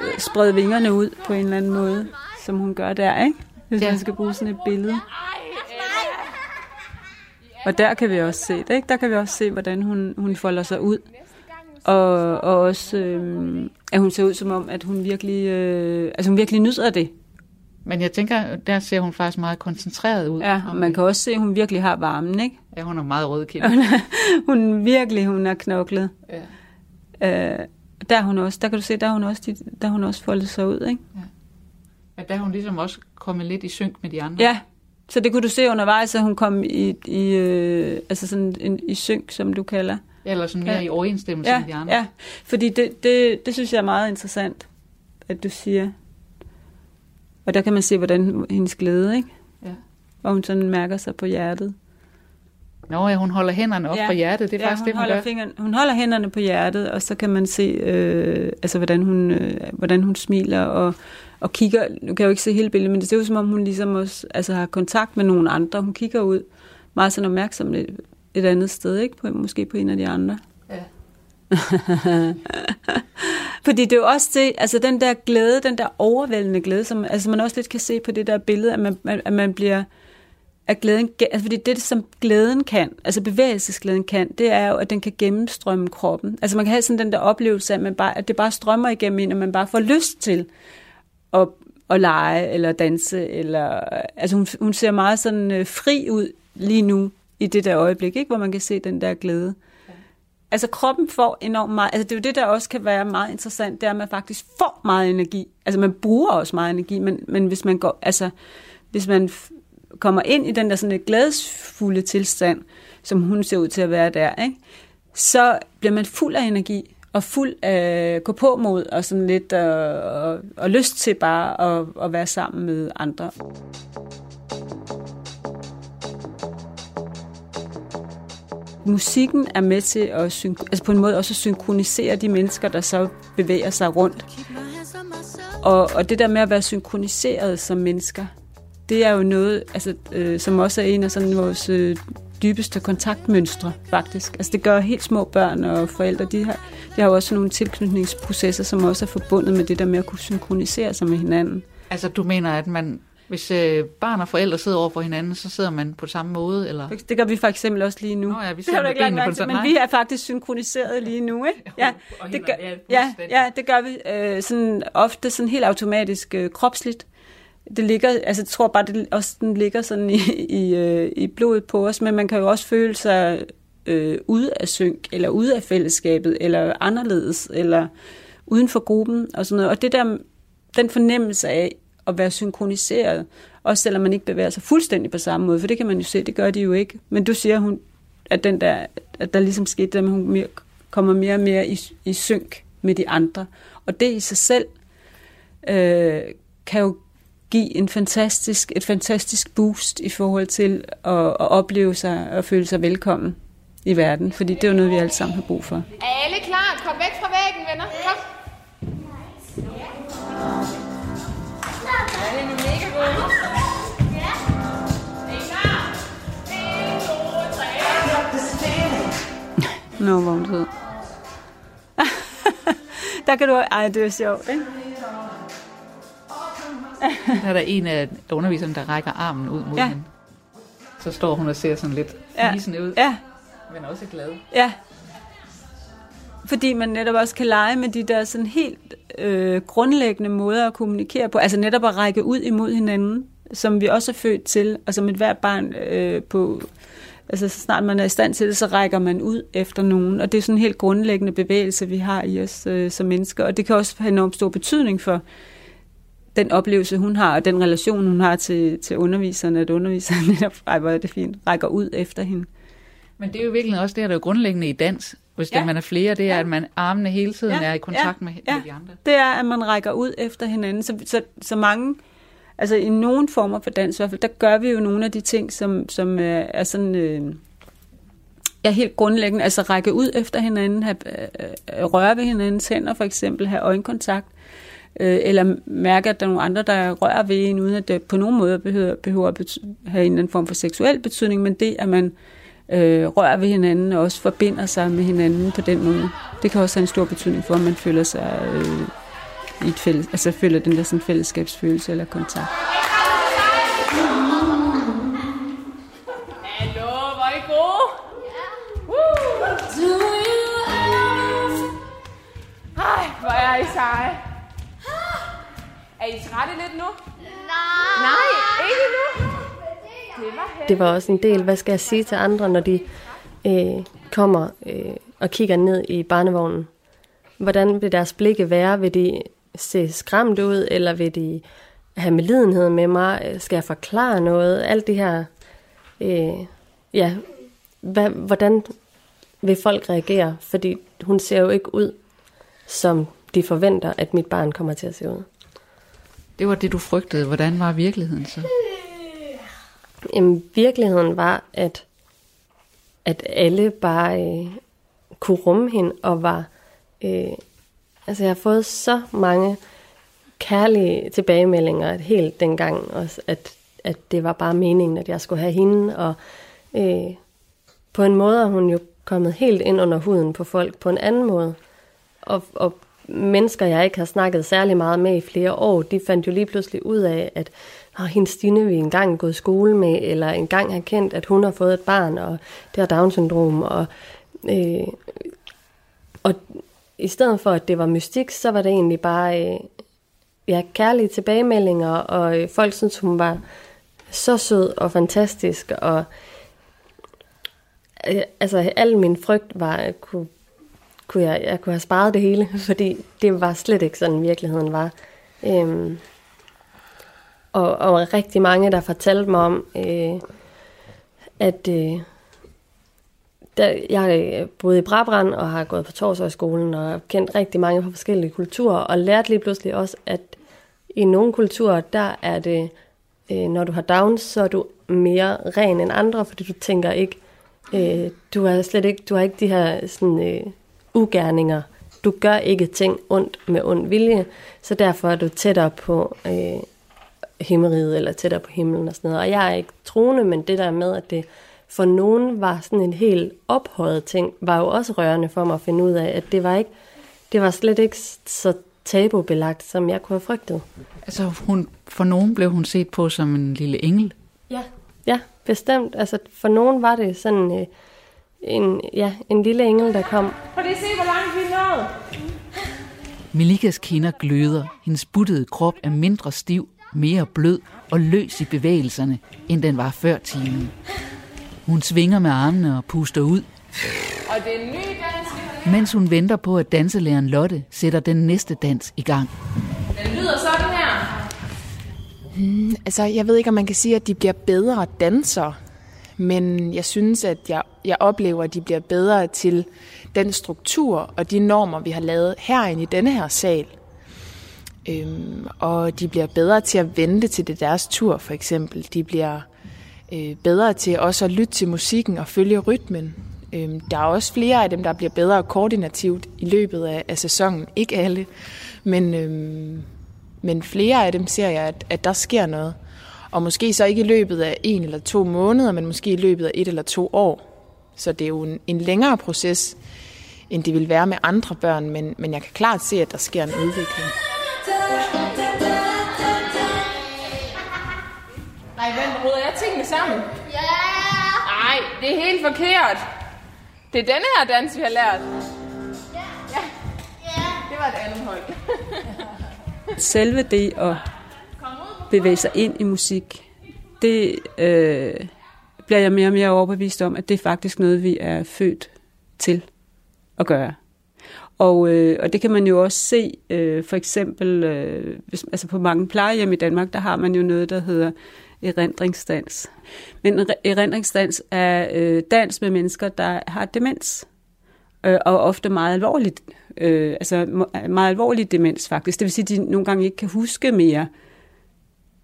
øh, sprede vingerne ud på en eller anden måde, som hun gør der, ikke? hvis ja. man skal bruge sådan et billede. Og der kan vi også se det, ikke? Der kan vi også se, hvordan hun, hun folder sig ud. Og, og også, øh, at hun ser ud som om, at hun virkelig, øh, altså hun virkelig nyder det. Men jeg tænker, der ser hun faktisk meget koncentreret ud. Ja, og man kan også se, at hun virkelig har varmen, ikke? Ja, hun er meget rødkind. hun virkelig, hun er knoklet. Ja. Øh, der, hun også, der kan du se, der hun også, der hun også foldet sig ud, ikke? Ja. ja, der er hun ligesom også kommet lidt i synk med de andre. Ja, så det kunne du se undervejs, at hun kom i, i, øh, altså sådan en, i synk, som du kalder. Eller sådan mere ja. i overensstemmelse ja, med de andre. Ja, fordi det, det, det synes jeg er meget interessant, at du siger. Og der kan man se, hvordan hendes glæde, ikke? Ja. Og hun sådan mærker sig på hjertet. Nå ja, hun holder hænderne op ja. på hjertet, det er ja, faktisk hun det, hun holder gør. Fingeren, hun holder hænderne på hjertet, og så kan man se, øh, altså, hvordan, hun, øh, hvordan hun smiler og, og kigger. Nu kan jeg jo ikke se hele billedet, men det ser ud som om, hun ligesom også altså, har kontakt med nogle andre. Hun kigger ud meget sådan opmærksomt et, et andet sted, ikke? På, måske på en af de andre. Fordi det er jo også det, altså den der glæde, den der overvældende glæde, som altså man også lidt kan se på det der billede, at man, at man bliver at glæden, altså fordi det, som glæden kan, altså bevægelsesglæden kan, det er jo, at den kan gennemstrømme kroppen. Altså man kan have sådan den der oplevelse af, at, man bare, at det bare strømmer igennem en, og man bare får lyst til at, at lege eller danse. Eller, altså hun, hun ser meget sådan øh, fri ud lige nu i det der øjeblik, ikke? hvor man kan se den der glæde. Altså kroppen får enormt meget, altså det er jo det, der også kan være meget interessant, det er, at man faktisk får meget energi. Altså man bruger også meget energi, men, men hvis man går, altså hvis man kommer ind i den der sådan lidt glædesfulde tilstand, som hun ser ud til at være der, ikke? så bliver man fuld af energi og fuld af gå på mod og sådan lidt og, og, og lyst til bare at, at være sammen med andre. Musikken er med til at altså på en måde også at synkronisere de mennesker, der så bevæger sig rundt. Og, og det der med at være synkroniseret som mennesker, det er jo noget, altså, øh, som også er en af sådan vores øh, dybeste kontaktmønstre, faktisk. Altså det gør helt små børn og forældre, de har, de har jo også nogle tilknytningsprocesser, som også er forbundet med det der med at kunne synkronisere sig med hinanden. Altså du mener, at man, hvis øh, barn og forældre sidder over for hinanden, så sidder man på samme måde? Eller? Det gør vi for eksempel også lige nu. Nå ja, vi sidder med benene på sådan, Men vi er faktisk synkroniseret lige nu, ikke? Ja, det gør, ja, ja, det gør vi øh, sådan, ofte sådan helt automatisk øh, kropsligt det ligger, altså jeg tror bare, det også den ligger sådan i, i, øh, i blodet på os, men man kan jo også føle sig øh, ude af synk, eller ude af fællesskabet, eller anderledes, eller uden for gruppen, og sådan noget. Og det der, den fornemmelse af at være synkroniseret, også selvom man ikke bevæger sig fuldstændig på samme måde, for det kan man jo se, det gør de jo ikke. Men du siger, hun, at, den der, at der ligesom skete, at hun mere, kommer mere og mere i, i synk med de andre. Og det i sig selv øh, kan jo give en fantastisk, et fantastisk boost i forhold til at, at opleve sig og føle sig velkommen i verden, fordi det er jo noget, vi alle sammen har brug for. Er alle klar? Kom væk fra væggen, venner. Kom. Nice. Nå, hvor hun sød. Der kan du... Ej, det er sjovt, ikke? der er der en af underviserne, der rækker armen ud mod ja. hende. Så står hun og ser sådan lidt Ja. ud, Ja, men også glad. ja. Fordi man netop også kan lege med de der sådan helt øh, grundlæggende måder at kommunikere på. Altså netop at række ud imod hinanden, som vi også er født til, og som et hvert barn øh, på... Altså så snart man er i stand til det, så rækker man ud efter nogen. Og det er sådan en helt grundlæggende bevægelse, vi har i os øh, som mennesker. Og det kan også have enormt stor betydning for den oplevelse, hun har, og den relation, hun har til, til underviserne, at underviseren netop, ej, hvor er det fint, rækker ud efter hende. Men det er jo virkelig også det, der er grundlæggende i dans, hvis ja. Ja. man er flere, det er, Ja. at man armene hele tiden Ja. er i kontakt Ja. med, Ja. med de andre. det er, at man rækker ud efter hinanden. Så, så, så mange, altså i nogle former for dans i hvert fald, der gør vi jo nogle af de ting, som, som øh, er sådan, øh, er helt grundlæggende. Altså række ud efter hinanden, have, øh, røre ved hinandens hænder for eksempel, have øjenkontakt, øh, eller mærke, at der er nogle andre, der rører ved en, uden at det på nogen måde behøver, behøver at have en eller anden form for seksuel betydning, men det, at man øh, rører ved hinanden og også forbinder sig med hinanden på den måde, det kan også have en stor betydning for, at man føler sig øh, i et fælles, altså føler den der sådan fællesskabsfølelse eller kontakt. Hallo, hvor er I gode? Ej, hvor er I seje. Er I trætte lidt nu? Nej. Nej. Det var også en del, hvad skal jeg sige til andre, når de øh, kommer øh, og kigger ned i barnevognen? Hvordan vil deres blikke være? Vil de se skræmt ud, eller vil de have medlidenhed med mig? Skal jeg forklare noget? Alt det her, øh, ja, hvad, hvordan vil folk reagere? Fordi hun ser jo ikke ud, som de forventer, at mit barn kommer til at se ud. Det var det, du frygtede. Hvordan var virkeligheden så? Jamen, virkeligheden var, at, at alle bare øh, kunne rumme hende og var... Øh, altså, jeg har fået så mange kærlige tilbagemeldinger, at helt dengang også, at, at det var bare meningen, at jeg skulle have hende. Og øh, på en måde er hun jo kommet helt ind under huden på folk på en anden måde. Og, og mennesker, jeg ikke har snakket særlig meget med i flere år, de fandt jo lige pludselig ud af, at har hendes Stine vi engang gået i skole med, eller engang har kendt, at hun har fået et barn, og det har Down-syndrom. Og, øh, og i stedet for, at det var mystik, så var det egentlig bare øh, ja, kærlige tilbagemeldinger, og øh, folk synes hun var så sød og fantastisk, og øh, altså al min frygt var, kunne, kunne jeg, jeg kunne have sparet det hele, fordi det var slet ikke sådan virkeligheden var. Øh, og, og rigtig mange, der fortalte mig om, øh, at øh, der, jeg øh, boede i Brabrand og har gået på Torshøjskolen og har kendt rigtig mange fra forskellige kulturer, og lærte lige pludselig også, at i nogle kulturer, der er det, øh, når du har Downs, så er du mere ren end andre, fordi du tænker ikke, øh, du har slet ikke, du har ikke de her sådan, øh, ugerninger. Du gør ikke ting ondt med ond vilje, så derfor er du tættere på øh, himmeriget eller tættere på himlen og sådan noget. Og jeg er ikke troende, men det der med, at det for nogen var sådan en helt ophøjet ting, var jo også rørende for mig at finde ud af, at det var ikke, det var slet ikke så tabubelagt, som jeg kunne have frygtet. Altså, hun, for nogen blev hun set på som en lille engel. Ja. Ja, bestemt. Altså, for nogen var det sådan øh, en, ja, en lille engel, der kom. Prøv lige at se, hvor langt vi nået. Melikas kinder gløder. Hendes buttede krop er mindre stiv, mere blød og løs i bevægelserne, end den var før timen. Hun svinger med armene og puster ud, Og det er en ny dans, vi har mens hun venter på, at danselæreren Lotte sætter den næste dans i gang. Den lyder sådan her. Hmm, altså, jeg ved ikke, om man kan sige, at de bliver bedre dansere. Men jeg synes, at jeg, jeg oplever, at de bliver bedre til den struktur og de normer, vi har lavet herinde i denne her sal. Øhm, og de bliver bedre til at vente til det deres tur, for eksempel. De bliver øh, bedre til også at lytte til musikken og følge rytmen. Øhm, der er også flere af dem, der bliver bedre koordinativt i løbet af, af sæsonen. Ikke alle, men, øhm, men flere af dem ser jeg, at, at der sker noget. Og måske så ikke i løbet af en eller to måneder, men måske i løbet af et eller to år. Så det er jo en, en længere proces, end det vil være med andre børn, men, men jeg kan klart se, at der sker en udvikling. Nej, Ej, vent, ruder jeg tingene sammen? Ja! Nej, det er helt forkert. Det er denne her dans, vi har lært. Ja. Det var et andet hold. selve det at bevæge sig ind i musik, det øh, bliver jeg mere og mere overbevist om, at det er faktisk noget, vi er født til at gøre. Og, øh, og det kan man jo også se, øh, for eksempel øh, hvis, altså på mange plejehjem i Danmark, der har man jo noget, der hedder erindringsdans. Men erindringsdans er øh, dans med mennesker, der har demens, øh, og ofte meget alvorligt, øh, altså meget alvorlig demens faktisk. Det vil sige, at de nogle gange ikke kan huske mere,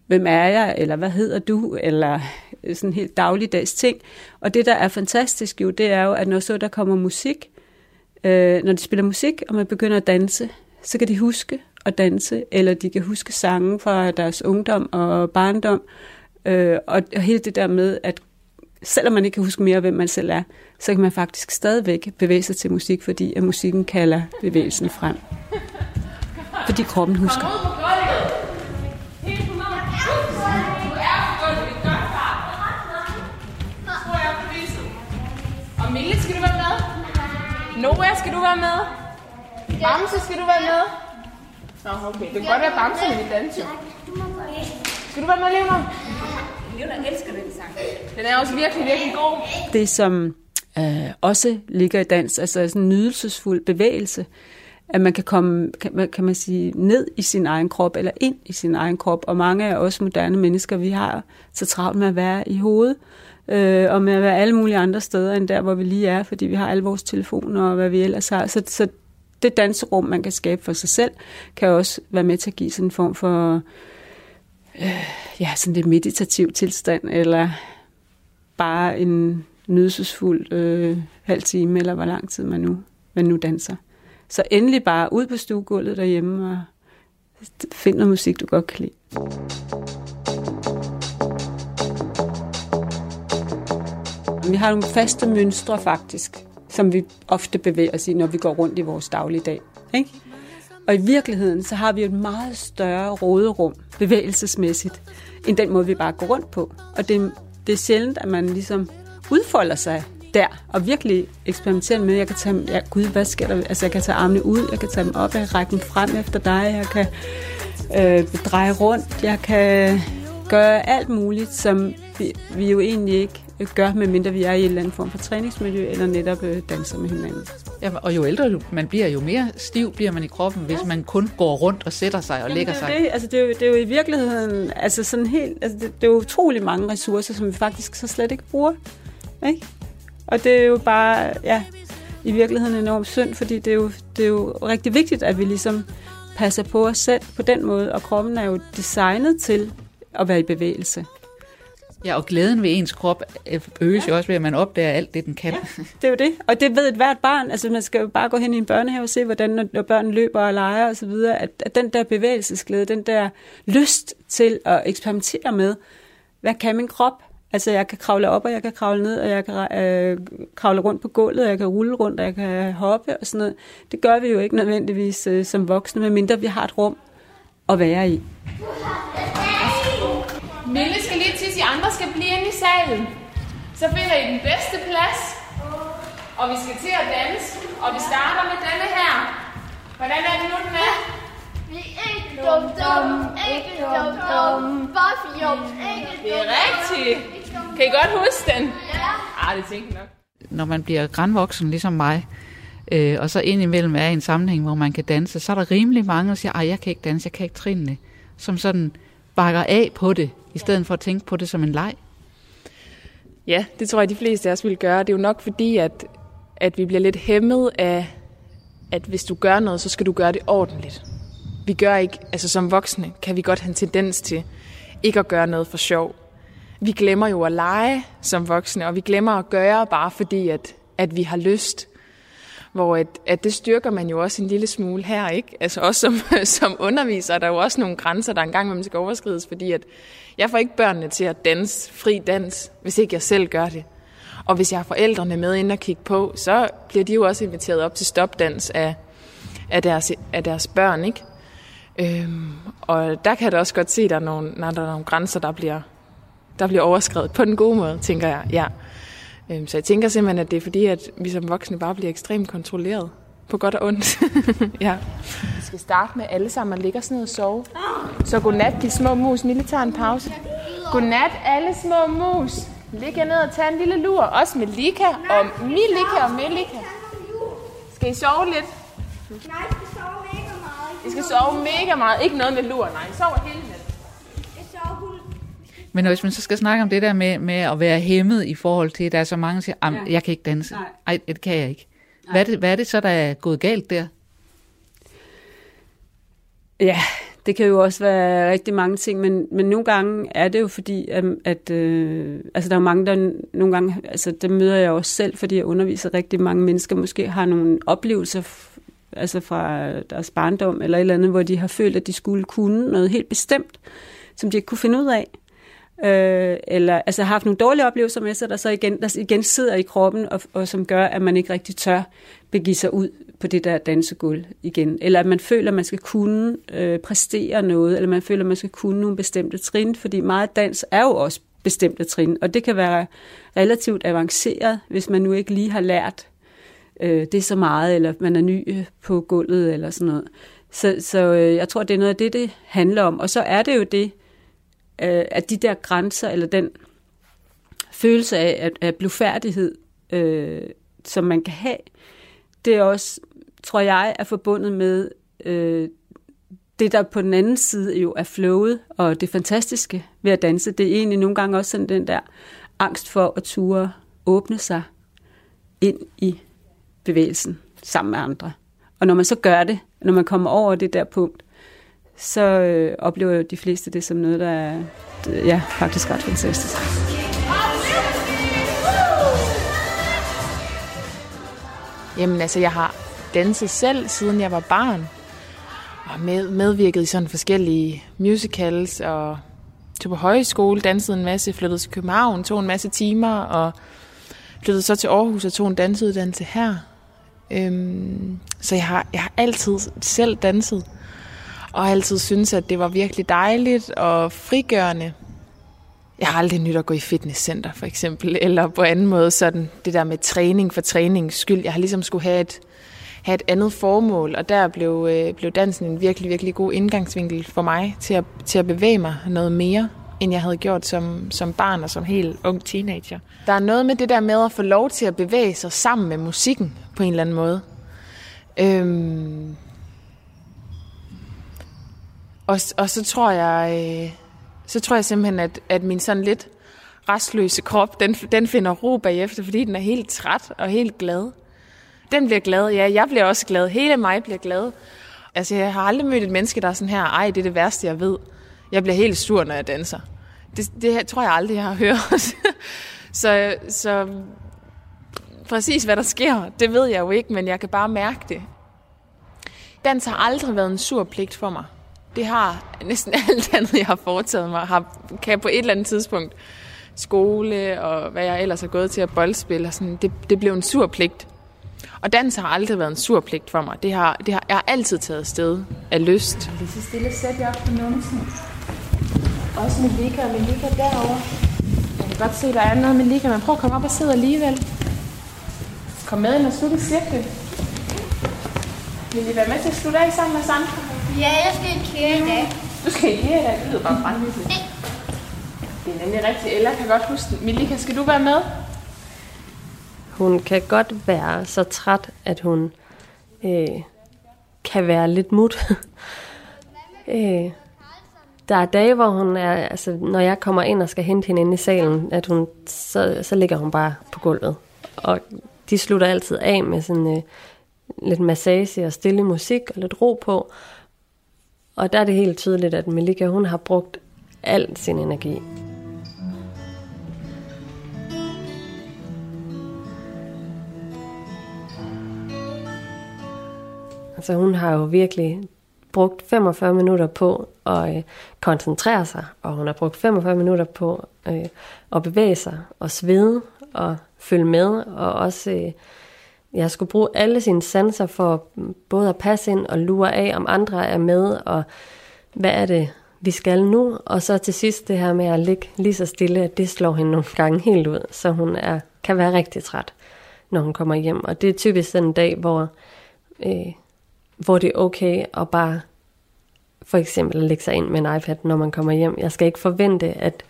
hvem er jeg, eller hvad hedder du, eller øh, sådan helt dagligdags ting. Og det, der er fantastisk jo, det er jo, at når så der kommer musik, øh, når de spiller musik, og man begynder at danse, så kan de huske at danse, eller de kan huske sange fra deres ungdom og barndom, øh, og, og hele det der med, at selvom man ikke kan huske mere, hvem man selv er, så kan man faktisk stadigvæk bevæge sig til musik, fordi at musikken kalder bevægelsen frem. Fordi kroppen husker. Noah, skal du være med? Bamse, skal du være med? Nå, okay. Det kan godt være Bamse, men vi danser. Skal du være med, Leonard? Leonard elsker den sang. Den er også virkelig, virkelig god. Det, som øh, også ligger i dans, altså sådan en nydelsesfuld bevægelse, at man kan komme, kan, kan man sige, ned i sin egen krop, eller ind i sin egen krop. Og mange af os moderne mennesker, vi har så travlt med at være i hovedet, øh, Øh, og med at være alle mulige andre steder, end der, hvor vi lige er, fordi vi har alle vores telefoner og hvad vi ellers har. Så, så det danserum, man kan skabe for sig selv, kan også være med til at give sådan en form for øh, ja, sådan lidt meditativ tilstand, eller bare en nydelsesfuld øh, halv time, eller hvor lang tid man nu, man nu danser. Så endelig bare ud på stuegulvet derhjemme og find noget musik, du godt kan lide. Vi har nogle faste mønstre faktisk, som vi ofte bevæger os i, når vi går rundt i vores dagligdag. Ikke? Og i virkeligheden, så har vi et meget større råderum bevægelsesmæssigt, end den måde, vi bare går rundt på. Og det, det er sjældent, at man ligesom udfolder sig der, og virkelig eksperimentere med, jeg kan tage, ja, gud, hvad sker der? Altså, jeg kan tage armene ud, jeg kan tage dem op, jeg kan række dem frem efter dig, jeg kan øh, dreje rundt, jeg kan gøre alt muligt, som vi, vi jo egentlig ikke gør, medmindre vi er i en eller anden form for træningsmiljø, eller netop øh, danser med hinanden. Ja, og jo ældre man bliver, jo mere stiv bliver man i kroppen, hvis man kun går rundt og sætter sig og Jamen, lægger det er sig. Det, altså, det, er jo, det er jo i virkeligheden altså sådan helt, altså, det, det er jo utrolig mange ressourcer, som vi faktisk så slet ikke bruger. Ikke? Og det er jo bare, ja, i virkeligheden enormt synd, fordi det er, jo, det er jo rigtig vigtigt, at vi ligesom passer på os selv på den måde, og kroppen er jo designet til at være i bevægelse. Ja, og glæden ved ens krop øges jo også ved, at man opdager alt det, den kan. Det er jo det, og det ved et hvert barn. Altså man skal jo bare gå hen i en børnehave og se, hvordan når, når børn løber og leger osv., at, at den der bevægelsesglæde, den der lyst til at eksperimentere med, hvad kan min krop? Altså jeg kan kravle op, og jeg kan kravle ned, og jeg kan øh, kravle rundt på gulvet, og jeg kan rulle rundt, og jeg kan hoppe og sådan noget. Det gør vi jo ikke nødvendigvis øh, som voksne, medmindre vi har et rum at være i. Mille skal blive inde i salen. Så finder I den bedste plads. Og vi skal til at danse. Og vi starter med denne her. Hvordan er det nu, den er? Vi er ikke dum dum, ikke dum dum, bare fjum, ikke Det er rigtigt. Kan I godt huske den? Ja. Ah, det tænker jeg nok. Når man bliver grænvoksen, ligesom mig, øh, og så indimellem er i en sammenhæng, hvor man kan danse, så er der rimelig mange, der siger, at jeg kan ikke danse, jeg kan ikke trinne, som sådan bakker af på det, i stedet for at tænke på det som en leg. Ja, det tror jeg, de fleste af os vil gøre. Det er jo nok fordi, at, at vi bliver lidt hæmmet af, at hvis du gør noget, så skal du gøre det ordentligt. Vi gør ikke, altså som voksne, kan vi godt have en tendens til ikke at gøre noget for sjov. Vi glemmer jo at lege som voksne, og vi glemmer at gøre bare fordi, at, at vi har lyst. Hvor at, at det styrker man jo også en lille smule her, ikke? Altså også som, som underviser, der er jo også nogle grænser, der engang man skal overskrides, fordi at jeg får ikke børnene til at danse fri dans, hvis ikke jeg selv gør det. Og hvis jeg har forældrene med ind og kigge på, så bliver de jo også inviteret op til stopdans af, af, deres, af deres børn, ikke? Øhm, og der kan jeg da også godt se, at der er nogle, når der er nogle grænser, der bliver, der bliver overskrevet på den gode måde, tænker jeg. Ja. Øhm, så jeg tænker simpelthen, at det er fordi, at vi som voksne bare bliver ekstremt kontrolleret. På godt og ondt. ja. Vi skal starte med alle sammen at ligge os ned og sove. Så godnat, de små mus. Mille tager en pause. Godnat, alle små mus. Lig jer ned og tag en lille lur. Også med Lika og Milika og Melika. Skal I sove lidt? Nej, vi sover mega meget. I skal sove mega meget. Ikke noget med lur, nej. I sover hele Men hvis man så skal snakke om det der med, med at være hæmmet i forhold til, at der er så mange, der siger, ja. Jeg kan ikke danse. Nej. Ej, det kan jeg ikke. Hvad er, det, hvad er det så, der er gået galt der? Ja, det kan jo også være rigtig mange ting, men, men nogle gange er det jo fordi, at, at øh, altså der er mange, der nogle gange, altså det møder jeg også selv, fordi jeg underviser rigtig mange mennesker, måske har nogle oplevelser altså fra deres barndom eller et eller andet, hvor de har følt, at de skulle kunne noget helt bestemt, som de ikke kunne finde ud af. Øh, eller altså har haft nogle dårlige oplevelser med sig, der så igen, der igen sidder i kroppen, og, og som gør, at man ikke rigtig tør begive sig ud på det der dansegulv igen. Eller at man føler, at man skal kunne øh, præstere noget, eller man føler, at man skal kunne nogle bestemte trin, fordi meget dans er jo også bestemte trin, og det kan være relativt avanceret, hvis man nu ikke lige har lært øh, det så meget, eller man er ny øh, på gulvet, eller sådan noget. Så, så øh, jeg tror, det er noget af det, det handler om. Og så er det jo det, øh, at de der grænser, eller den følelse af at, at blufærdighed, øh, som man kan have, det er også, tror jeg, er forbundet med øh, det, der på den anden side jo er flowet, og det fantastiske ved at danse, det er egentlig nogle gange også sådan den der angst for at ture åbne sig ind i bevægelsen sammen med andre. Og når man så gør det, når man kommer over det der punkt, så øh, oplever de fleste det som noget, der er ja, faktisk ret fantastisk. Jamen altså, jeg har danset selv, siden jeg var barn. Og med, medvirket i sådan forskellige musicals, og tog på højskole, dansede en masse, flyttede til København, tog en masse timer, og flyttede så til Aarhus og tog en dansuddannelse her. Øhm, så jeg har, jeg har altid selv danset, og har altid syntes, at det var virkelig dejligt og frigørende. Jeg har aldrig nyt at gå i fitnesscenter, for eksempel, eller på anden måde sådan det der med træning for træningens skyld. Jeg har ligesom skulle have et, have et andet formål, og der blev, øh, blev dansen en virkelig, virkelig god indgangsvinkel for mig til at, til at bevæge mig noget mere, end jeg havde gjort som, som barn og som helt ung teenager. Der er noget med det der med at få lov til at bevæge sig sammen med musikken på en eller anden måde. Øhm, og, og så tror jeg, øh, så tror jeg simpelthen, at, at min sådan lidt restløse krop, den, den finder ro bagefter, fordi den er helt træt og helt glad. Den bliver glad, ja, jeg bliver også glad. Hele mig bliver glad. Altså, jeg har aldrig mødt et menneske, der er sådan her, ej, det er det værste, jeg ved. Jeg bliver helt sur, når jeg danser. Det, det tror jeg aldrig, jeg har hørt. så, så præcis hvad der sker, det ved jeg jo ikke, men jeg kan bare mærke det. Dans har aldrig været en sur pligt for mig. Det har næsten alt andet, jeg har foretaget mig, har, kan på et eller andet tidspunkt skole og hvad jeg ellers har gået til at boldspille, og sådan, det, det blev en sur pligt. Og dans har aldrig været en sur pligt for mig. Det har, det har, jeg har altid taget sted af lyst. Lige så stille sæt jer op på numsen. Også med Lika og med Lika derovre. Jeg kan godt se, der er noget med Lika, men prøv at komme op og sidde alligevel. Kom med ind og slutte cirkel. Vil I være med til at slutte af sammen med Sandra? Ja, jeg skal i køre i dag. Du skal ikke her, det lyder bare brandhyggeligt. Det er nemlig rigtigt. Ella kan godt huske den. Milika, skal du være med? Hun kan godt være så træt, at hun øh, kan være lidt mut. øh, der er dage, hvor hun er, altså når jeg kommer ind og skal hente hende ind i salen, at hun, så, så ligger hun bare på gulvet. Og de slutter altid af med sådan øh, lidt massage og stille musik og lidt ro på. Og der er det helt tydeligt, at Melika, hun har brugt al sin energi. Altså hun har jo virkelig brugt 45 minutter på at øh, koncentrere sig, og hun har brugt 45 minutter på øh, at bevæge sig og svede og følge med, og også øh, jeg skulle bruge alle sine sanser for mm, både at passe ind og lure af, om andre er med, og hvad er det, vi skal nu. Og så til sidst det her med at ligge lige så stille, at det slår hende nogle gange helt ud, så hun er, kan være rigtig træt, når hun kommer hjem. Og det er typisk den en dag, hvor, øh, hvor det er okay at bare for eksempel at lægge sig ind med en iPad, når man kommer hjem. Jeg skal ikke forvente, at,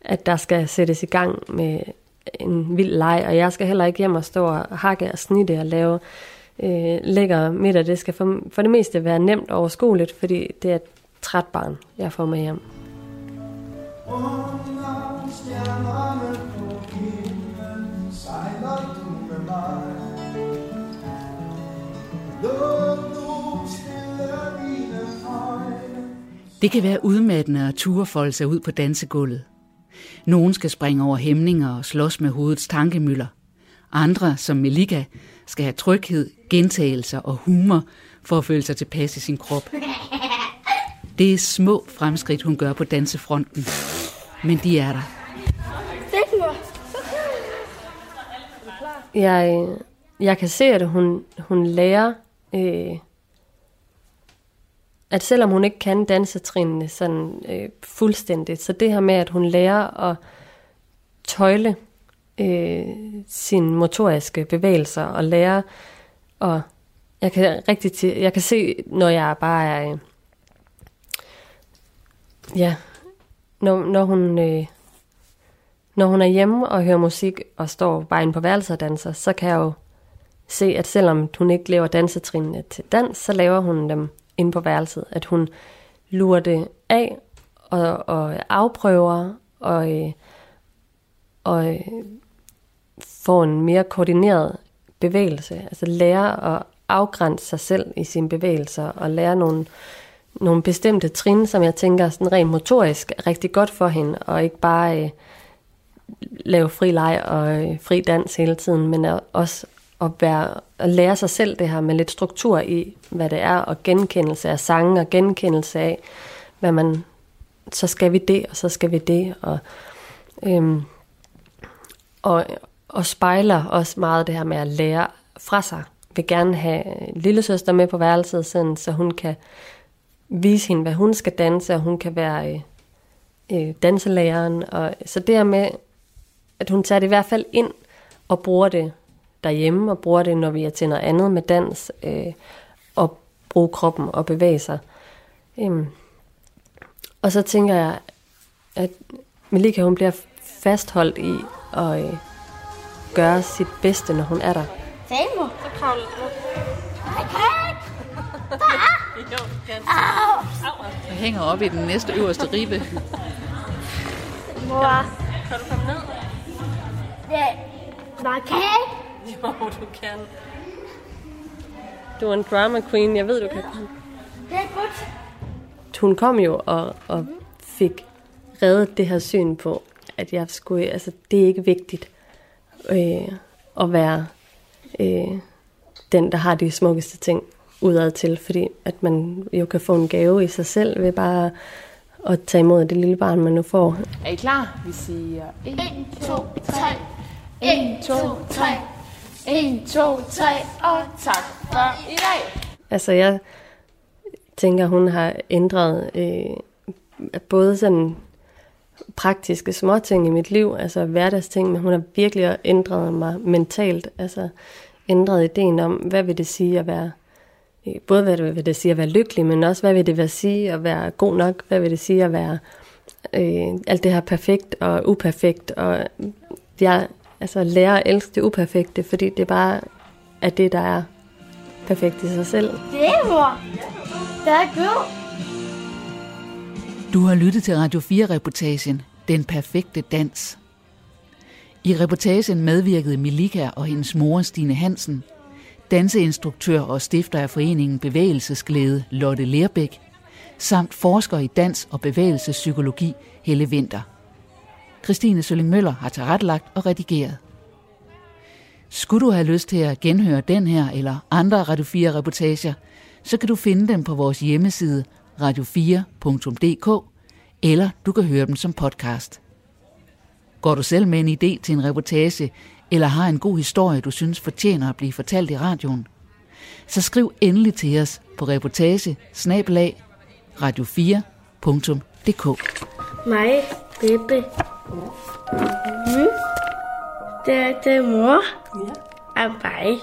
at der skal sættes i gang med en vild leg, og jeg skal heller ikke hjem og stå og hakke og snitte og lave øh, lækker middag. Det skal for, for det meste være nemt og overskueligt, fordi det er et træt barn, jeg får med hjem. Det kan være udmattende at turefolde sig ud på dansegulvet. Nogen skal springe over hæmninger og slås med hovedets tankemøller. Andre, som Melika, skal have tryghed, gentagelser og humor for at føle sig tilpas i sin krop. Det er små fremskridt, hun gør på dansefronten. Men de er der. Jeg, jeg kan se, at hun, hun lærer, øh, at selvom hun ikke kan dansetrinene sådan øh, fuldstændigt, så det her med, at hun lærer at tøjle øh, sine motoriske bevægelser og lære at... jeg kan rigtig til, jeg kan se, når jeg bare er, øh, ja, når, når hun, øh, når hun er hjemme og hører musik og står bare inde på værelset og danser, så kan jeg jo se, at selvom hun ikke laver dansetrinene til dans, så laver hun dem inde på værelset. At hun lurer det af og, og afprøver og, øh, og øh, får en mere koordineret bevægelse. Altså lære at afgrænse sig selv i sine bevægelser og lære nogle, nogle bestemte trin, som jeg tænker sådan rent motorisk er rigtig godt for hende, og ikke bare øh, lave fri leg og øh, fri dans hele tiden, men også at, være, at lære sig selv det her med lidt struktur i, hvad det er, og genkendelse af sange, og genkendelse af, hvad man, så skal vi det, og så skal vi det, og, øhm, og, og spejler også meget det her med at lære fra sig. Vil gerne have lille søster med på værelset, sådan, så hun kan vise hende, hvad hun skal danse, og hun kan være øh, øh danselæreren. Og, så det her med, at hun tager det i hvert fald ind og bruger det derhjemme, og bruger det, når vi er til noget andet med dans, øh, og bruge kroppen og bevæge sig. Øhm. Og så tænker jeg, at Melika, hun bliver fastholdt i at øh, gøre sit bedste, når hun er der. Famo. Så kravler du. Jeg. Jeg hænger op i den næste øverste ribe. Mor. Kan du komme ned? Ja. Nej, kan ikke. Jo, du kan. Du er en drama queen, jeg ved, du kan. Det er godt. Hun kom jo og, og fik reddet det her syn på, at jeg skulle, altså det er ikke vigtigt øh, at være øh, den, der har de smukkeste ting udad til, fordi at man jo kan få en gave i sig selv ved bare at tage imod det lille barn, man nu får. Er I klar? Vi siger 1, 1, 2, 3. 1, 2, 3. 1, 2, 3. og tak for i dag. Altså jeg tænker, hun har ændret øh, både sådan praktiske småting i mit liv, altså hverdagsting, men hun har virkelig ændret mig mentalt, altså ændret ideen om, hvad vil det sige at være, øh, både hvad det vil det sige at være lykkelig, men også hvad vil det sige at være god nok, hvad vil det sige at være øh, alt det her perfekt og uperfekt, og jeg altså, lærer at elske det uperfekte, fordi det bare er det, der er perfekt i sig selv. Det er mor. Det er god. Du har lyttet til Radio 4-reportagen Den perfekte dans. I reportagen medvirkede Milika og hendes mor Stine Hansen, danseinstruktør og stifter af foreningen Bevægelsesglæde Lotte Lerbæk, samt forsker i dans- og bevægelsespsykologi Helle Vinter. Christine Sølling Møller har tilrettelagt og redigeret. Skulle du have lyst til at genhøre den her eller andre Radio 4-reportager, så kan du finde dem på vores hjemmeside radio4.dk, eller du kan høre dem som podcast. Går du selv med en idé til en reportage, eller har en god historie, du synes fortjener at blive fortalt i radioen, så skriv endelig til os på reportage radio4.dk. Mig, Bebe. Mm. Det det er mor. Ja. Og mig.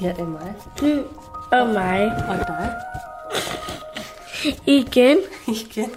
Ja, det er mig. Mm. Og mig. Og dig. Igen. Igen.